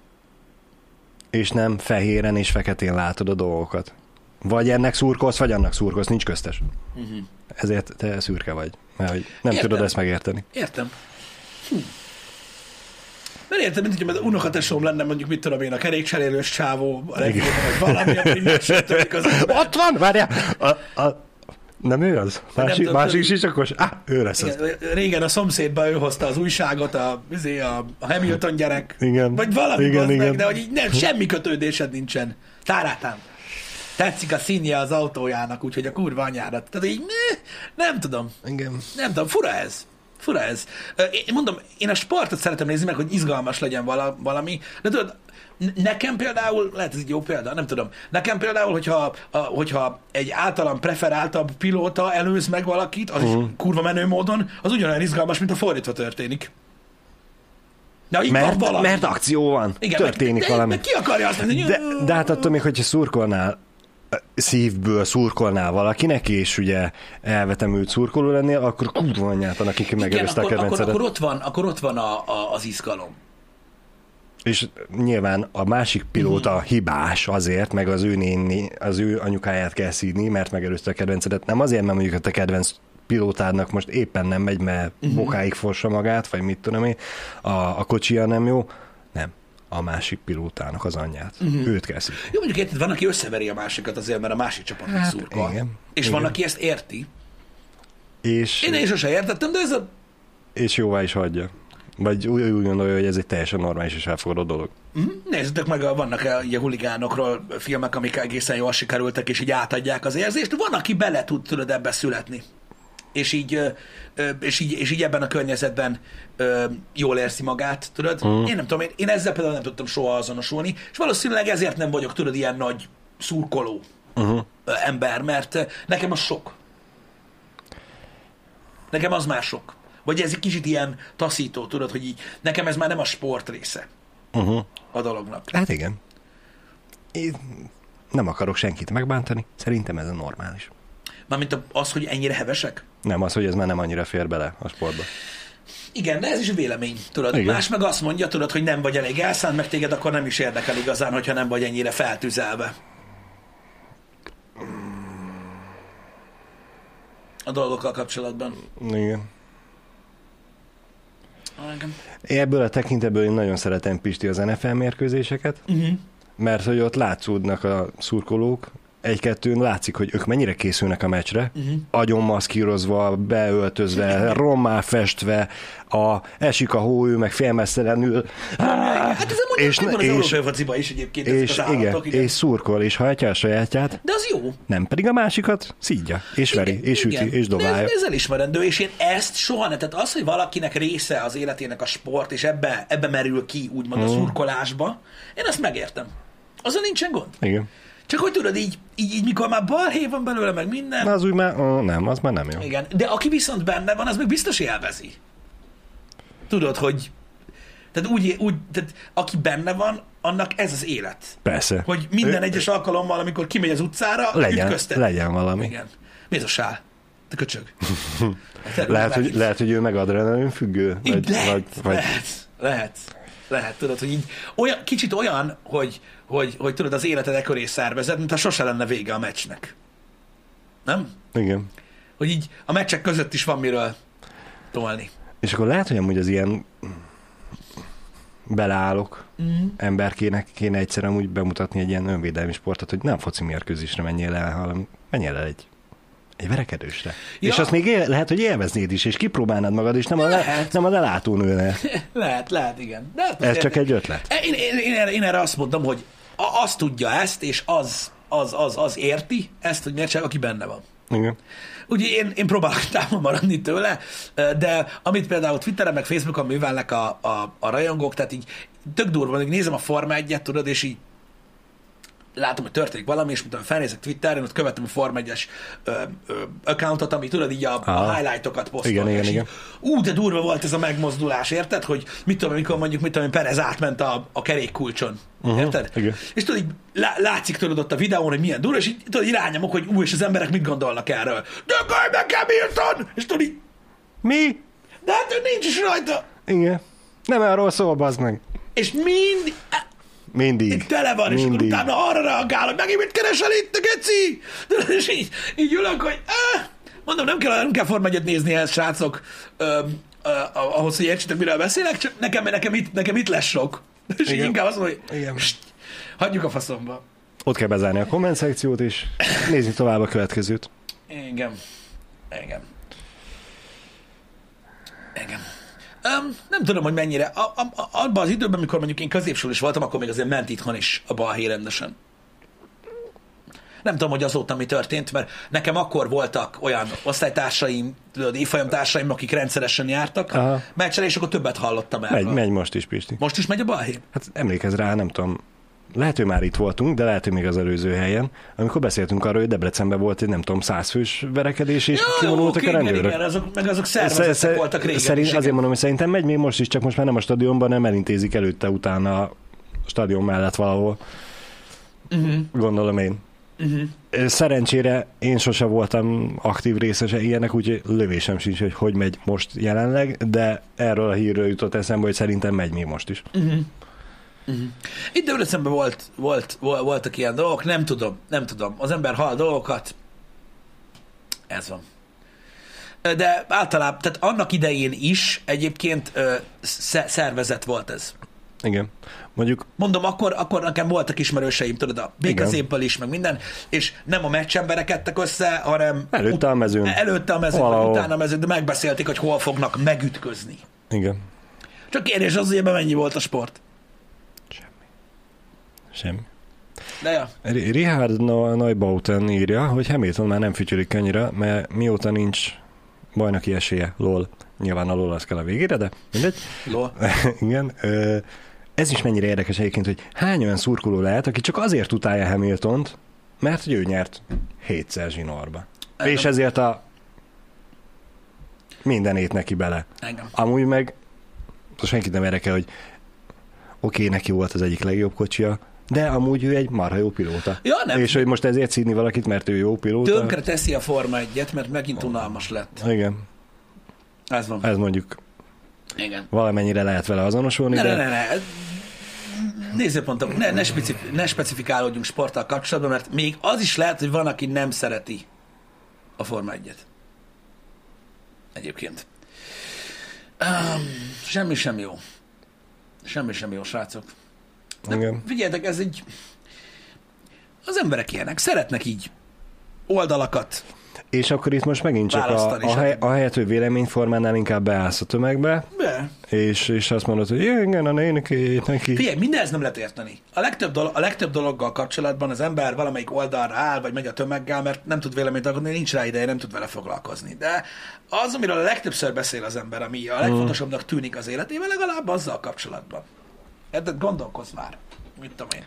És nem fehéren és feketén látod a dolgokat. Vagy ennek szurkolsz, vagy annak szurkolsz, nincs köztes. Uh-huh. Ezért te szürke vagy. Mert hogy nem. Értem. tudod ezt megérteni. Értem. Hm. Mert értem, mint hogy az unokatesóm lenne mondjuk, mit tudom én, a kerékcserélős csávó, a Bullban, vagy valami, megsértődik az ember. Ott van, várjál! A, a, nem ő az? Másik, tudom, másik tudom. sisakos? Ah, ő lesz az. Igen, régen a szomszédba ő hozta az újságot, a, izé, a, a Hamilton gyerek. Igen. Vagy valami Igen, igen, meg, de hogy így nem, semmi kötődésed nincsen. Tárátám. Tetszik a színje az autójának, úgyhogy a kurva anyárat. Tehát így, ne, nem tudom. Igen. Nem tudom, fura ez. Fura ez. Én mondom, én a sportot szeretem nézni meg, hogy izgalmas legyen vala, valami, de tudod, nekem például, lehet ez egy jó példa, nem tudom, nekem például, hogyha, a, hogyha egy általam preferáltabb pilóta előz meg valakit, az uh-huh. is kurva menő módon, az ugyanolyan izgalmas, mint a fordítva történik. Na, itt Mert, valami. mert akció van, Igen, történik de, valami. De, ki akarja azt mondani, De, de hát attól még, hogyha szurkolnál, szívből szurkolnál valakinek, és ugye elvetemült szurkoló lennél, akkor kurva anyját annak, aki megelőzte a akkor, akkor, kedvencedet. akkor, ott van, akkor ott van a, a, az izgalom. És nyilván a másik pilóta Mhm. hibás azért, meg az ő néni, az ő anyukáját kell szídni, mert megelőzte a kedvencedet. Nem azért, mert mondjuk a te kedvenc pilótádnak most éppen nem megy, mert uh-huh. bokáig fossa magát, vagy mit tudom én, a, a kocsia nem jó. A másik pilótának az anyját. Uh-huh. Őt kell szídni. Jó, mondjuk érted, van, aki összeveri a másikat azért, mert a másik csapatnak hát, szurkol. igen. És Igen. van, aki ezt érti. És, Én, én sose értettem, de ez a... és jóvá is hagyja. Vagy úgy, úgy gondolja, hogy ez egy teljesen normális és elfogadott dolog. Mhm. Nézzétek meg, vannak eh, ugye huligánokról filmek, amik egészen jól sikerültek, és így átadják az érzést. Van, aki bele tud, tudod, ebbe születni. És így, és így, és így ebben a környezetben jól érzi magát, tudod? Mm. Én nem tudom, én, én ezzel például nem tudtam soha azonosulni, és valószínűleg ezért nem vagyok, tudod, ilyen nagy szurkoló Uh-huh. ember, mert nekem az sok. Nekem az már sok. Vagy ez egy kicsit ilyen taszító, tudod, hogy így nekem ez már nem a sport része Uh-huh. a dolognak. Hát igen. Én nem akarok senkit megbántani, szerintem ez a normális. Mármint az, hogy ennyire hevesek? Nem az, hogy ez már nem annyira fér bele a sportba. Igen, de ez is vélemény, tudod. Igen. Más meg azt mondja, tudod, hogy nem vagy elég elszánt, meg téged akkor nem is érdekel igazán, hogyha nem vagy ennyire feltüzelve. A dolgokkal kapcsolatban. Igen. Igen. Ebből a tekintetből én nagyon szeretem Pisti az NFL mérkőzéseket, Uh-huh. mert hogy ott látszódnak a szurkolók, egy-kettőn látszik, hogy ők mennyire készülnek a meccsre, Mhm. uh-huh. agyon maszkírozva, beöltözve, rommá festve, a, esik a hó, ő meg félmesztelenül. Hát ez amúgy És- és, az és- európai is egyébként És állatok, igen, igen. és szurkol, és hajtja a sajátját, De az jó. nem pedig a másikat szídja, és veri, Igen, és üti, igen. és De dobálja. ez, ez elismerendő, és én ezt soha nem, tehát az, hogy valakinek része az életének a sport, és ebbe, ebbe merül ki, úgymond Mhm. a szurkolásba, én azt megértem. Azzal nincsen gond. Igen. Csak hogy tudod, így, így, így mikor már balhé van belőle, meg minden. Na az úgy már, ó, nem, az már nem jó. Igen, de aki viszont benne van, az meg biztos élvezi. Tudod, hogy tehát úgy, úgy tehát aki benne van, annak ez az élet. Persze. Hogy minden Ő- egyes alkalommal, amikor kimegy az utcára, legyen, ütköztet. legyen valami. Igen. Mi ez a sál? Te köcsög. Lehet, hogy, lehet, hogy ő meg adrenalin függő? Így Vagy, lehet, vagy, vagy, lehet, lehet, lehet, tudod, hogy így olyan, kicsit olyan, hogy, hogy, hogy tudod, az életed e köré szervezed, mint ha sose lenne vége a meccsnek. Nem? Igen. Hogy így a meccsek között is van miről tolni. És akkor lehet, hogy amúgy az ilyen beleállok Mm. emberkének kéne egyszer amúgy bemutatni egy ilyen önvédelmi sportot, hogy nem foci mérkőzésre menjél el, hanem menjél el egy, egy verekedősre. Ja. És azt még él, lehet, hogy élveznéd is, és kipróbálnád magad, és nem a, le, nem a lelátónőnél. Lehet, lehet, igen. De hát Ez csak egy ötlet. Én, én, én, erre, én erre azt mondom, hogy a- az tudja ezt, és az, az, az, az érti ezt, hogy miért csak, aki benne van. Igen. Ugye én, én próbálok távol maradni tőle, de amit például Twitteren meg Facebookon művelnek a, a, a rajongók, tehát így tök durva, hogy nézem a Forma 1 tudod, és így látom, hogy történik valami, és mint felnézek Twitteren, ott követem a Form 1-es ö, ö, accountot, ami tudod így a, a Aha. highlightokat posztol. Igen, igen, így, igen. Ú, de durva volt ez a megmozdulás, érted? Hogy mit tudom, amikor mondjuk, mit tudom, Perez átment a, a kerékkulcson. Uh-huh, érted? igen. És tudod, így lá, látszik tudod ott a videón, hogy milyen durva, és így tudod, irányomok, hogy ú, és az emberek mit gondolnak erről. Dögölj meg Hamilton! És tudod, így, Mi? de hát ő nincs is rajta. Igen. Nem arról szól, bazd meg. És mind, Mindig. tele van, és akkor Mindig. utána arra reagál, hogy megint mit keresel itt, a geci? És így, így ülök, hogy eh, mondom, nem kell, nem kell Form 1 nézni ehhez, srácok, ö, ö, ahhoz, hogy értsétek, miről beszélek, csak nekem, nekem, itt, nekem itt lesz sok. És így Igen. inkább azt mondom, hogy Igen. "Sst, hagyjuk a faszomba. Ott kell bezárni a komment szekciót, és nézni tovább a következőt. Igen. Igen. Igen. Um, nem tudom, hogy mennyire. A, a, a, abban az időben, amikor mondjuk én középsúl is voltam, akkor még azért ment itthon is a balhé rendesen. Nem tudom, hogy azóta mi történt, mert nekem akkor voltak olyan osztálytársaim, évfolyamtársaim, akik rendszeresen jártak Aha. meccsre, és akkor többet hallottam erről. Megy, megy most is, Pisti. Most is megy a balhé? Hát emlékezz rá, nem tudom, lehet, hogy már itt voltunk, de lehet, hogy még az előző helyen, amikor beszéltünk arról, hogy Debrecenben volt egy nem tudom, százfős verekedés, és kivonultak oké, a rendőrök. igen, azok, meg azok Szer- szervezetek szer- voltak régen. szerint, azért mondom, hogy szerintem megy még most is, csak most már nem a stadionban, nem elintézik előtte, utána a stadion mellett valahol. Mhm. Gondolom én. Szerencsére én sose voltam aktív részese ilyenek, úgyhogy lövésem sincs, hogy hogy megy most jelenleg, de erről a hírről jutott eszembe, hogy szerintem megy még most is. Itt Debrecenben volt, volt, volt, voltak ilyen dolgok, nem tudom, nem tudom. Az ember hall dolgokat, ez van. De általában, tehát annak idején is egyébként ö, sze- szervezet volt ez. Igen. Mondjuk Mondom, akkor, akkor nekem voltak ismerőseim, tudod, a békazébből is, meg minden, és nem a meccsemberek ettek össze, hanem Előtte a mezőn. előtte a mezőn, Valahol. utána a mezőn, de megbeszélték, hogy hol fognak megütközni. Igen. Csak kérdés az, hogy ebben mennyi volt a sport. Semmi. De ja. R- Richard Neubauten írja, hogy Hamilton már nem fütyülik annyira, mert mióta nincs bajnoki esélye, lol. Nyilván a lol az kell a végére, de mindegy. Lol. Igen. Ö, ez is mennyire érdekes egyébként, hogy hány olyan szurkoló lehet, aki csak azért utálja Hamiltont, mert hogy ő nyert hétszer zsinórba. Engem. És ezért a mindenét neki bele. Engem. Amúgy meg most senkit nem érdekel, hogy oké, okay, neki volt az egyik legjobb kocsia, de amúgy ő egy marha jó pilóta. Ja, nem. És hogy most ezért szídni valakit, mert ő jó pilóta. Tönkre teszi a Forma 1 mert megint unalmas lett. Igen, Ez van. ez mondjuk Igen. valamennyire lehet vele azonosulni, Ne, de ne, ne, ne. Nézőpontom, ne, ne, specif- ne specifikálódjunk sporttal kapcsolatban, mert még az is lehet, hogy van, aki nem szereti a Forma 1 Egyébként. Um, semmi sem jó. Semmi sem jó, srácok. De Igen. figyeljetek, ez egy... Az emberek ilyenek, szeretnek így oldalakat. És akkor itt most megint csak a, Választani, a, hely, stb. a helyet, hogy véleményformánál inkább beállsz a tömegbe, De. és, és azt mondod, hogy igen, a néniki, neki. Figyelj, mindenhez nem lehet érteni. A legtöbb, dolog, a legtöbb dologgal kapcsolatban az ember valamelyik oldalra áll, vagy megy a tömeggel, mert nem tud véleményt alkotni, nincs rá ideje, nem tud vele foglalkozni. De az, amiről a legtöbbször beszél az ember, ami a legfontosabbnak tűnik az életében, legalább azzal kapcsolatban. Érted? Gondolkozz már. Mit tudom én.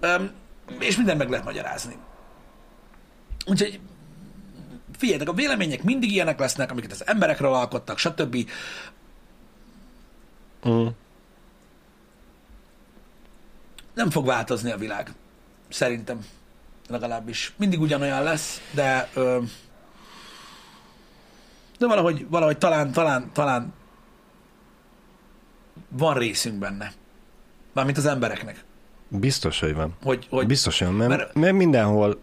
Öm, és mindent meg lehet magyarázni. Úgyhogy figyeljetek, a vélemények mindig ilyenek lesznek, amiket az emberekről alkottak, stb. Mm. nem fog változni a világ. Szerintem. Legalábbis. Mindig ugyanolyan lesz, de ö, de valahogy, valahogy talán, talán, talán van részünk benne. Mármint az embereknek. Biztos, hogy van. Hogy, hogy Biztos, hogy van, mert, mert- mert... mindenhol,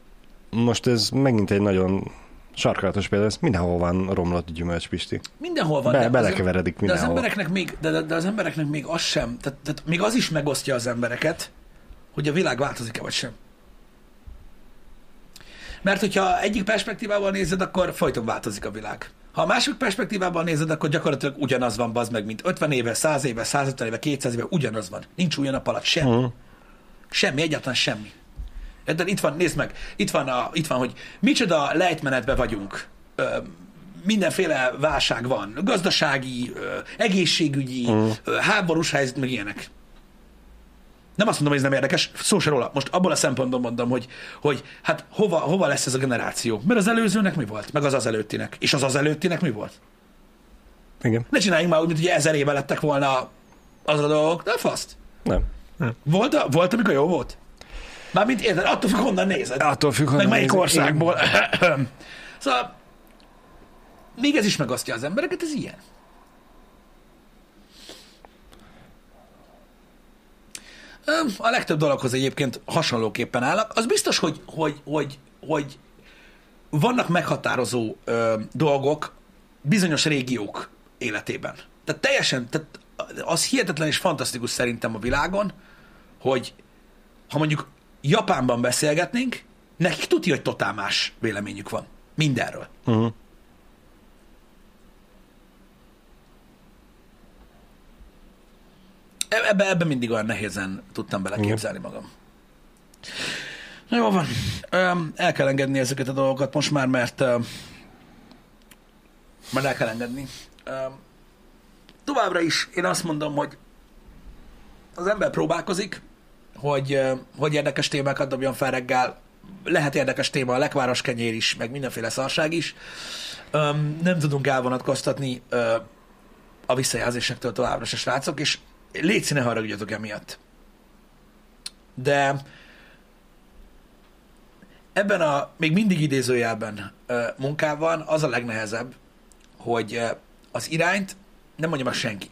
most ez megint egy nagyon sarkalatos példa, ez mindenhol van romlott gyümölcs, Pisti. mindenhol van. Be- de az- belekeveredik De az mindenhol. embereknek még, de, de, de az embereknek még az sem, tehát, tehát még az is megosztja az embereket, hogy a világ változik-e vagy sem. Mert hogyha egyik perspektívával nézed, akkor folyton változik a világ. Ha a másik perspektívával nézed, akkor gyakorlatilag ugyanaz van, bazd meg, mint 50 éve, 100 éve, 150 éve, 200 éve, ugyanaz van. Nincs új a nap alatt semmi. Mm. Semmi, egyáltalán semmi. De itt van, nézd meg, itt van, a, itt van hogy micsoda lejtmenetben vagyunk. Ö, mindenféle válság van. Gazdasági, ö, egészségügyi, Mm. ö, háborús helyzet, meg ilyenek. Nem azt mondom, hogy ez nem érdekes, szó se róla. Most abból a szempontból mondom, hogy, hogy hát hova, hova lesz ez a generáció? Mert az előzőnek mi volt? Meg az az előttinek. És az az előttinek mi volt? Igen. Ne csináljunk már úgy, mint hogy ezer éve lettek volna az a dolgok. De faszt. Nem. Volt, a- volt, amikor jó volt? Mármint érted, attól függ, honnan nézed. Attól függ, Meg honnan melyik nézed. országból. szóval még ez is megosztja az embereket, ez ilyen. A legtöbb dologhoz egyébként hasonlóképpen állnak. Az biztos, hogy, hogy, hogy, hogy vannak meghatározó ö, dolgok bizonyos régiók életében. Tehát teljesen, tehát az hihetetlen és fantasztikus szerintem a világon, hogy ha mondjuk Japánban beszélgetnénk, nekik tudja, hogy totál más véleményük van. Mindenről. Uh-huh. Ebbe, ebbe mindig olyan nehézen tudtam beleképzelni magam. Na jó van. El kell engedni ezeket a dolgokat most már, mert már el kell engedni. Továbbra is én azt mondom, hogy az ember próbálkozik, hogy, hogy érdekes témákat dobjon fel reggel. Lehet érdekes téma a lekváros kenyér is, meg mindenféle szarság is. Nem tudunk elvonatkoztatni a visszajelzésektől továbbra se, srácok, és légy színe haragudjatok emiatt. De ebben a még mindig idézőjelben munkában az a legnehezebb, hogy az irányt nem mondja meg senki.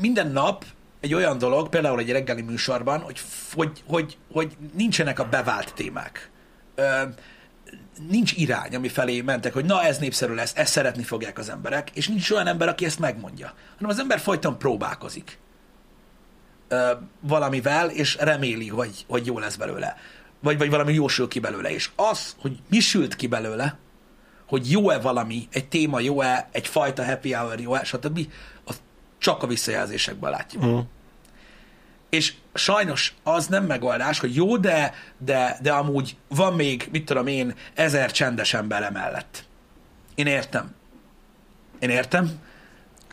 Minden nap egy olyan dolog, például egy reggeli műsorban, hogy, hogy, hogy, hogy nincsenek a bevált témák. Nincs irány, ami felé mentek, hogy na ez népszerű lesz, ezt szeretni fogják az emberek, és nincs olyan ember, aki ezt megmondja, hanem az ember folyton próbálkozik ö, valamivel, és reméli, hogy, hogy jó lesz belőle. Vagy, vagy valami jó sül ki belőle. És az, hogy mi sült ki belőle, hogy jó-e valami, egy téma jó-e, egy fajta happy hour jó-e, stb., az csak a visszajelzésekben látjuk. Uh-huh. És sajnos az nem megoldás, hogy jó, de, de, de amúgy van még, mit tudom én, ezer csendes ember emellett. Én értem. Én értem,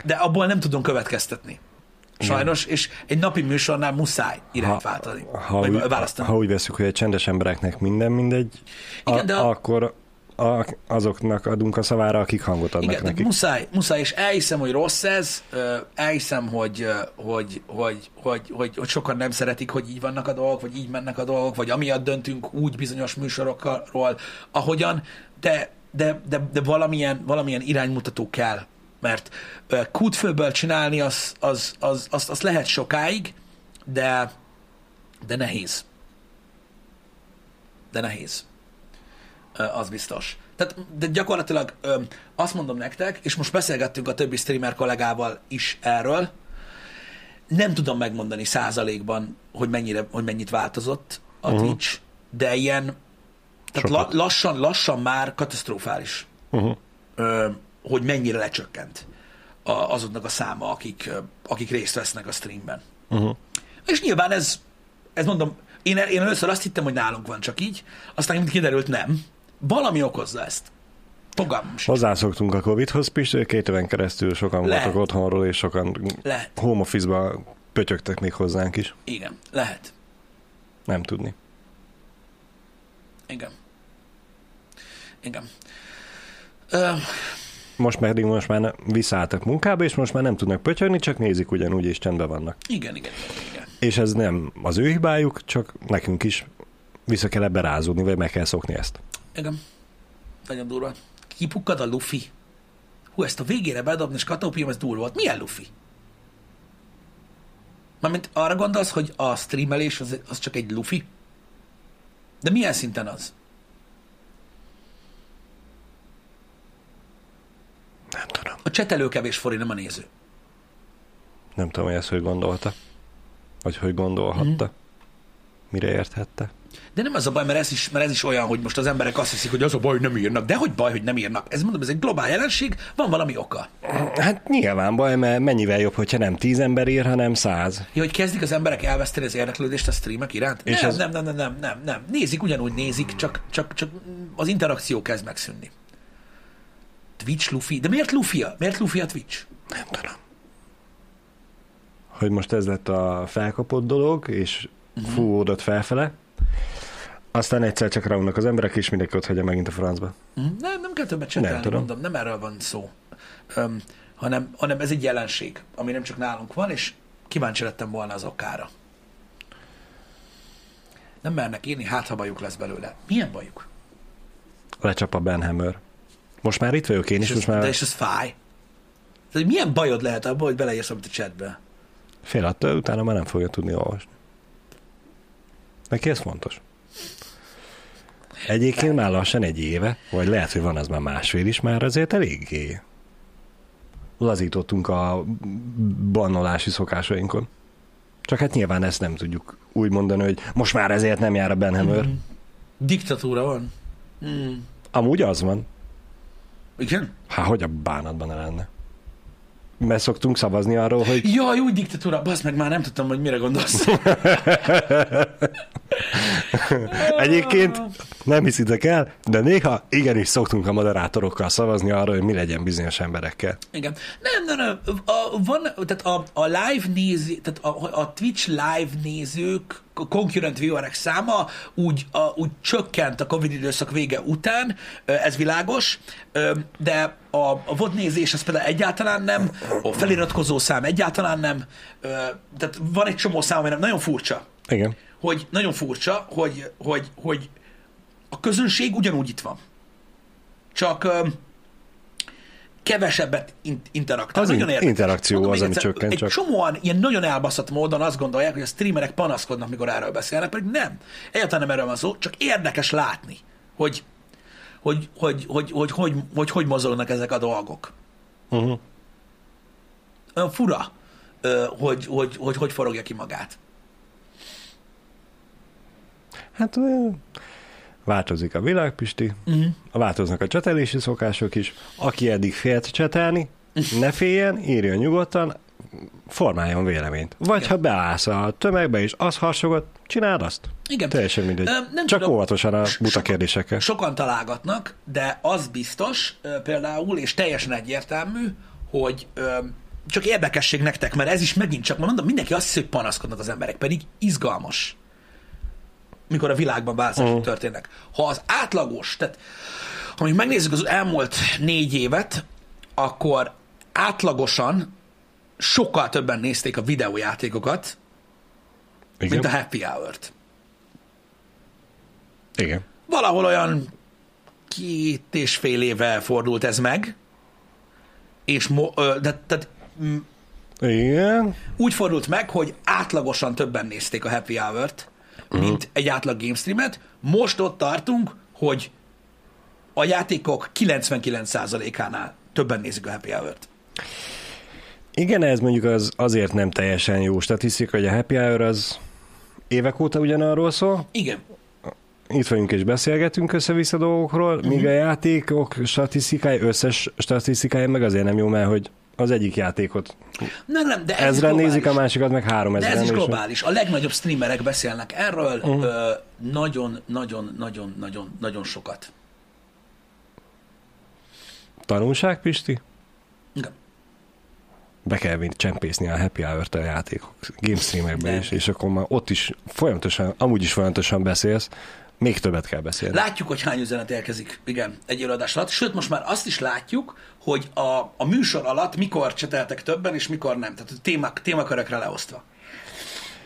de abból nem tudunk következtetni. Sajnos, és egy napi műsornál muszáj irányt váltani. ha, vagy úgy, választani. ha úgy veszük, hogy a csendes embereknek minden mindegy, Igen, a, de a- akkor a, azoknak adunk a szavára, akik hangot adnak Igen, nekik. muszáj, muszáj, és elhiszem, hogy rossz ez, elhiszem, hogy, hogy, hogy, hogy, hogy, hogy sokan nem szeretik, hogy így vannak a dolgok, vagy így mennek a dolgok, vagy amiatt döntünk úgy bizonyos műsorokról, ahogyan, de, de, de, de valamilyen, valamilyen iránymutató kell, mert kútfőből csinálni az, az, az, az, az lehet sokáig, de, de nehéz. De nehéz. Az biztos. Tehát, de gyakorlatilag ö, azt mondom nektek, és most beszélgettünk a többi streamer kollégával is erről, nem tudom megmondani százalékban, hogy, mennyire, hogy mennyit változott a uh-huh. Twitch, de ilyen, tehát la, lassan, lassan már katasztrofális, Uh-huh. ö, hogy mennyire lecsökkent a, azoknak a száma, akik, akik részt vesznek a streamben. Uh-huh. És nyilván ez, ez mondom, én, én először azt hittem, hogy nálunk van csak így, aztán mint kiderült nem. Valami okozza ezt. Fogalmam sincs. Hozzászoktunk a Covid-hoz, Pisti, két éven keresztül sokan Lehet. voltak otthonról, és sokan Lehet. home office-ba pötyögtek még hozzánk is. Igen, lehet. Nem tudni. Igen. Igen. Ö, Most pedig most már visszaálltak munkába, és most már nem tudnak pötyögni, csak nézik ugyanúgy, és csendben vannak. igen, igen, igen, igen. És ez nem az ő hibájuk, csak nekünk is vissza kell ebbe rázódni, vagy meg kell szokni ezt. Igen. Nagyon durva. Kipukkad a lufi. Hú, ezt a végére bedobni, és katópium, ez durva volt. Milyen lufi? Mármint arra gondolsz, hogy a streamelés az, az csak egy lufi? De milyen szinten az? Nem tudom. A csetelő kevés fori, nem a néző. Nem tudom, hogy ezt hogy gondolta. Vagy hogy gondolhatta. Mhm. Mire érthette. De nem az a baj, mert ez, is, mert ez is olyan, hogy most az emberek azt hiszik, hogy az a baj, hogy nem írnak. De hogy baj, hogy nem írnak? Ez mondom, ez egy globál jelenség, van valami oka. Hát nyilván baj, mert mennyivel jobb, hogyha nem tíz ember ír, hanem száz. Ja, hogy kezdik az emberek elveszteni az érdeklődést a streamek iránt? És nem, ez- nem, nem, nem, nem, nem, nem. Nézik, ugyanúgy nézik, csak, csak, csak az interakció kezd megszűnni. Twitch Luffy. De miért Luffy? Miért Luffy a Twitch? Nem tudom. hogy most ez lett a felkapott dolog, és uh-huh. fúódott felfele, aztán egyszer csak ráunnak az emberek, és mindenki ott hagyja megint a francba. Uh-huh. Nem, nem kell többet csinálni, Nem tudom. mondom, nem erről van szó. Um, hanem, hanem ez egy jelenség, ami nem csak nálunk van, és kíváncsi lettem volna az okára. Nem mernek írni, hát ha bajuk lesz belőle. Milyen bajuk? Lecsap a Ben Hammer. Most már itt vagyok én is, és most ez, már De és ez fáj. Tehát milyen bajod lehet abban, hogy beleírsz amit a chatbe? fél attól, utána már nem fogja tudni olvasni. Neki ez fontos. Egyébként már lassan egy éve, vagy lehet, hogy van az már másfél is, már azért eléggé lazítottunk a bannolási szokásainkon. Csak hát nyilván ezt nem tudjuk úgy mondani, hogy most már ezért nem jár a Benhammer. Mm. Diktatúra van. Mm. Amúgy az van. Igen? Hát hogy a bánatban ne lenne? Mert szoktunk szavazni arról, hogy Jaj, úgy diktatúra. Basz meg már nem tudtam, hogy mire gondolsz. egyébként nem hiszitek el, de néha igenis szoktunk a moderátorokkal szavazni arról, hogy mi legyen bizonyos emberekkel. Igen. Nem, nem, nem. A, van, tehát a, a live néző, tehát a, a Twitch live nézők, concurrent viewerek száma úgy, a, úgy csökkent a Covid időszak vége után, ez világos, de a, a VOD nézés az például egyáltalán nem, a feliratkozó szám egyáltalán nem, tehát van egy csomó szám, ami nem nagyon furcsa, Igen. hogy nagyon furcsa, hogy, hogy, hogy a közönség ugyanúgy itt van. Csak kevesebbet in- interaktál. Az Nagyon in- interakció Mondom az, ami egyszer, csökken Egy csak. csomóan ilyen nagyon elbaszott módon azt gondolják, hogy a streamerek panaszkodnak, mikor erről beszélnek, pedig nem. Egyáltalán nem erről van szó, csak érdekes látni, hogy hogy hogy, hogy, hogy, hogy, hogy, hogy mozognak ezek a dolgok. Uh-huh. Olyan fura, hogy, hogy, hogy, hogy forogja ki magát. Hát változik a világ, Pisti, Uh-huh. változnak a csetelési szokások is. Aki eddig félt csetelni, ne féljen, írjon nyugodtan, formáljon véleményt. Vagy Igen. ha beállsz a tömegbe és az harsogott, csináld azt. Igen. Teljesen mindegy. Ö, nem Csak tudom. óvatosan a So- buta sokan- kérdésekkel. Sokan találgatnak, de az biztos például, és teljesen egyértelmű, hogy ö, csak érdekesség nektek, mert ez is megint csak, mondom, mindenki azt hiszi, hogy panaszkodnak az emberek, pedig izgalmas mikor a világban változások Mhm. történnek. Ha az átlagos, tehát ha még megnézzük az elmúlt négy évet, akkor átlagosan sokkal többen nézték a videójátékokat, Igen. mint a happy hour-t. Igen. Valahol olyan két és fél éve fordult ez meg, és mo- de, tehát mm, Igen. úgy fordult meg, hogy átlagosan többen nézték a Happy Hour-t, mint egy átlag game streamet. Most ott tartunk, hogy a játékok 99%-ánál többen nézik a Happy Hour-t. Igen, ez mondjuk az azért nem teljesen jó statisztika, hogy a happy hour az évek óta ugyanarról szól. Igen. Itt vagyunk és beszélgetünk össze-vissza dolgokról, uh-huh. míg a játékok statisztikája, összes statisztikája meg azért nem jó, mert hogy az egyik játékot Nem, nem, de ez ezren globális. nézik, a másikat meg három De ez is globális. A legnagyobb streamerek beszélnek erről uh-huh. nagyon, nagyon, nagyon, nagyon, nagyon sokat. Tanulság, Pisti? Igen. Be kell vinni, csempészni a happy hour-t a játékok game streamekbe is, és akkor már ott is folyamatosan, amúgy is folyamatosan beszélsz, még többet kell beszélni. Látjuk, hogy hány üzenet érkezik, igen, egy előadás alatt. Sőt, most már azt is látjuk, hogy a, a műsor alatt mikor cseteltek többen, és mikor nem. Tehát a témák, témakörökre leosztva.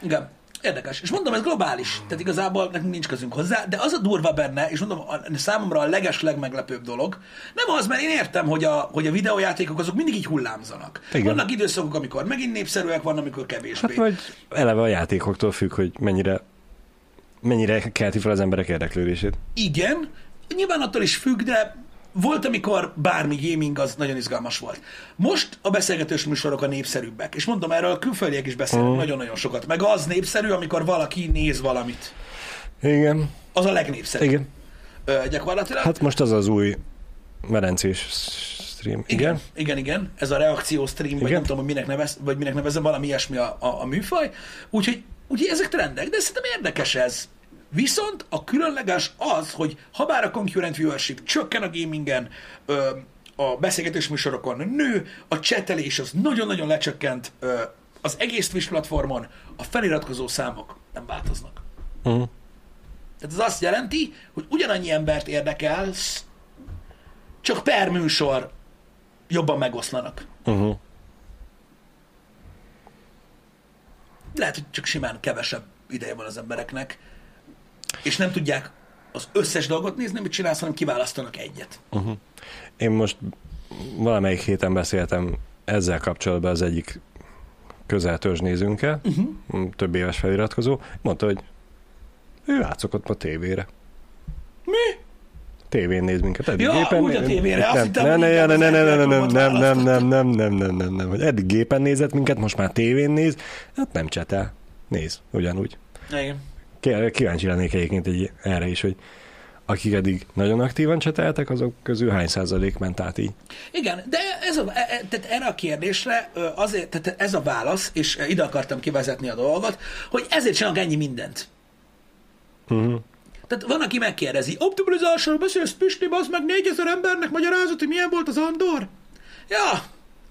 Igen, érdekes. És mondom, ez globális, tehát igazából nekünk nincs közünk hozzá, de az a durva benne, és mondom, a, számomra a leges legmeglepőbb dolog, nem az, mert én értem, hogy a, hogy a videójátékok azok mindig így hullámzanak. Igen. Vannak időszakok, amikor megint népszerűek, vannak, amikor kevésbé. Hát vagy eleve a játékoktól függ, hogy mennyire mennyire kelti fel az emberek érdeklődését. Igen, nyilván attól is függ, de volt, amikor bármi gaming az nagyon izgalmas volt. Most a beszélgetős műsorok a népszerűbbek, és mondom, erről a külföldiek is beszélnek Mhm. nagyon-nagyon sokat. Meg az népszerű, amikor valaki néz valamit. Igen, Az a legnépszerűbb. igen. Ö, gyakorlatilag. Hát most az az új merencés stream. Igen, igen, igen. Ez a reakció stream, vagy Igen. nem tudom, hogy minek, nevez, vagy minek nevezem, valami ilyesmi a, a, a műfaj. Úgyhogy, úgyhogy ezek trendek, de szerintem érdekes ez. Viszont a különleges az, hogy ha bár a concurrent viewership csökken a gamingen, a beszélgetés műsorokon nő, a csetelés az nagyon-nagyon lecsökkent, az egész Twitch platformon a feliratkozó számok nem változnak. Uh-huh. Tehát ez azt jelenti, hogy ugyanannyi embert érdekelsz, csak per műsor jobban megoszlanak. Uh-huh. Lehet, hogy csak simán kevesebb ideje van az embereknek, és nem tudják az összes dolgot nézni, amit csinálsz, hanem kiválasztanak egyet. Uh-huh. Én most valamelyik héten beszéltem ezzel kapcsolatban az egyik közel törzsnézőnkkel, uh-huh. több éves feliratkozó, mondta, hogy ő átszokott ma tévére. Mi? Tévén néz minket. Eddig Ja, gépen úgy a tévére, nem, nem, nem, nem, nem, nem, nem, nem, nem, nem, nem, nem, nem, nem, nem, hogy eddig gépen nézett minket, most már tévén néz, hát nem csetel. Néz, ugyanúgy. Igen. Kíváncsi lennék egyébként egy, erre is, hogy akik eddig nagyon aktívan cseteltek, azok közül hány százalék ment át így? Igen, de ez a, e- e- tehát erre a kérdésre azért, tehát ez a válasz, és ide akartam kivezetni a dolgot, hogy ezért csinálok ennyi mindent. Uh-huh. Tehát van, aki megkérdezi, optimalizásról beszélsz, Pisti, az meg négyezer embernek magyarázat, hogy milyen volt az Andor? Ja,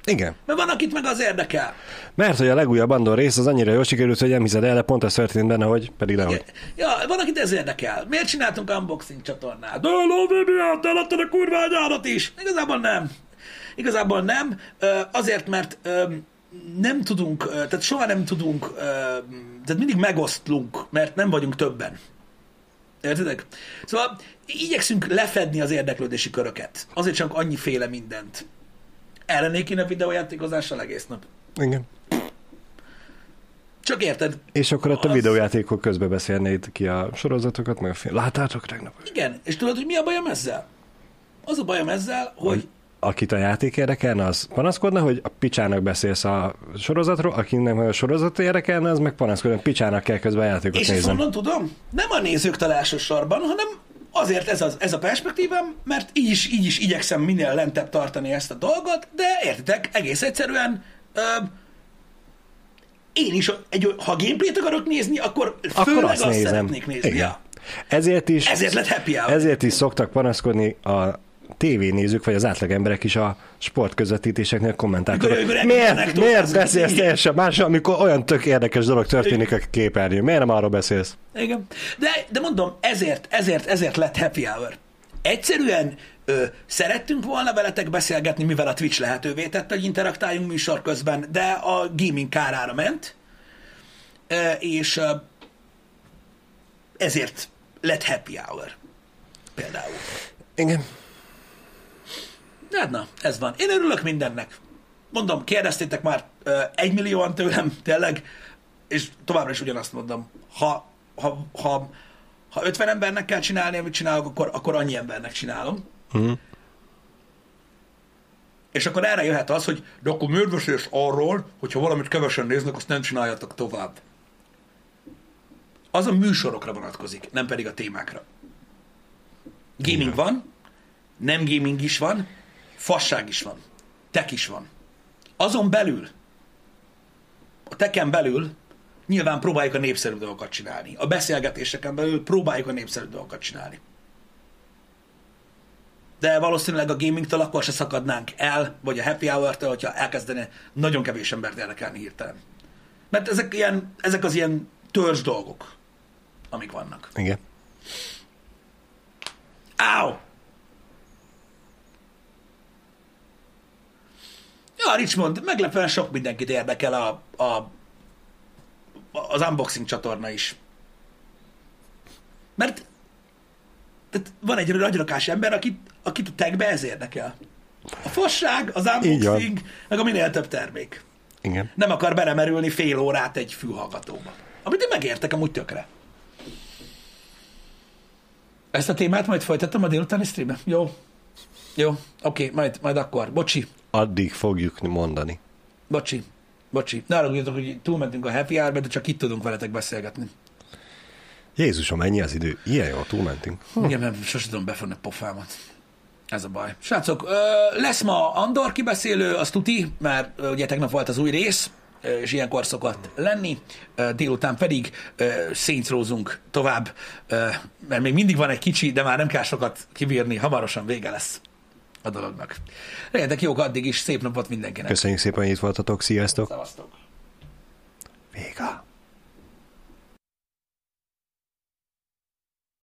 Igen. mert van, akit meg az érdekel. Mert hogy a legújabb Andor rész az annyira jól sikerült, hogy nem hiszed el, de pont ez történt benne, hogy pedig nehogy. Ja, van, akit ez érdekel. Miért csináltunk unboxing csatornát? De lóvédiát, eladtad a kurva anyádat is. Igazából nem. Igazából nem. Azért, mert nem tudunk, tehát soha nem tudunk, tehát mindig megosztlunk, mert nem vagyunk többen. Értedek? Szóval igyekszünk lefedni az érdeklődési köröket. Azért csak annyiféle mindent. Ellenék én a videójátékozással egész nap. Igen. Csak érted? És akkor ott a Az- videójátékok közbe beszélnéd ki a sorozatokat, meg a film. Láttátok tegnap? Igen, és tudod, hogy mi a bajom ezzel? Az a bajom ezzel, hogy Akit a játék érdekelne, az panaszkodna, hogy a picsának beszélsz a sorozatról, akinek meg a sorozat érdekelne, az meg panaszkodna, picsának kell közben a játékot És nézni. honnan tudom? Nem a nézőktől elsősorban, hanem azért ez, az, ez a perspektívám, mert így is, így is igyekszem minél lentebb tartani ezt a dolgot, de értitek, egész egyszerűen ö, én is, egy, ha gameplayt akarok nézni, akkor, Akkor főleg azt azt, nézem. szeretnék nézni. Igen. Ezért is, Ezért lett happy hour. ezért is szoktak panaszkodni a tévénézők, vagy az átlagemberek is a sportközvetítéseknél kommentátorok. Miért, miért beszélsz teljesen más, amikor olyan tök érdekes dolog történik a képernyőn? Miért nem arról beszélsz? Igen. De, de mondom, ezért, ezért, ezért lett happy hour. Egyszerűen ö, szerettünk volna veletek beszélgetni, mivel a Twitch lehetővé tette, hogy interaktáljunk műsor közben, de a gaming kárára ment, ö, és ö, ezért lett happy hour. Például. Igen. Hát na, ez van. Én örülök mindennek. Mondom, kérdeztétek már ö, egy millióan tőlem, tényleg, és továbbra is ugyanazt mondom. Ha, ha, ha, ha 50 embernek kell csinálni, amit csinálok, akkor, akkor annyi embernek csinálom. Mhm. És akkor erre jöhet az, hogy de akkor miért beszélsz arról, hogyha valamit kevesen néznek, azt nem csináljatok tovább. Az a műsorokra vonatkozik, nem pedig a témákra. Gaming van, nem gaming is van, fasság is van, tek is van. Azon belül, a teken belül nyilván próbáljuk a népszerű dolgokat csinálni. A beszélgetéseken belül próbáljuk a népszerű dolgokat csinálni. De valószínűleg a gamingtől akkor se szakadnánk el, vagy a happy hour-től, hogyha elkezdene nagyon kevés embert érdekelni hirtelen. Mert ezek, ilyen, ezek az ilyen törzs dolgok, amik vannak. Igen. Áó! Ja, Richmond, meglepően sok mindenkit érdekel a, a, az unboxing csatorna is. Mert tehát van egy nagy rakás ember, akit, akit a tagbe ez érdekel. A fasság, az unboxing, meg a minél több termék. Igen. Nem akar belemerülni fél órát egy fülhallgatóba. Amit én megértek amúgy tökre. Ezt a témát majd folytatom a délutáni streamben? Jó. Jó, oké, majd, majd akkor. Bocsi, Addig fogjuk mondani. bocsi, bocsi. Ne arra hogy túlmentünk a happy hour de csak itt tudunk veletek beszélgetni. Jézusom, ennyi az idő. Ilyen jól túlmentünk. Igen, mert sosem tudom befogni a pofámat. Ez a baj. Srácok, ö, lesz ma Andor kibeszélő, az tuti, mert ö, ugye tegnap volt az új rész, és ilyenkor szokott lenni, délután pedig ö, széntrózunk tovább, mert még mindig van egy kicsi, de már nem kell sokat kibírni, hamarosan vége lesz a dolognak. Legyetek jók addig is, szép napot mindenkinek. Köszönjük szépen, hogy itt voltatok, sziasztok! Szevasztok! Véga.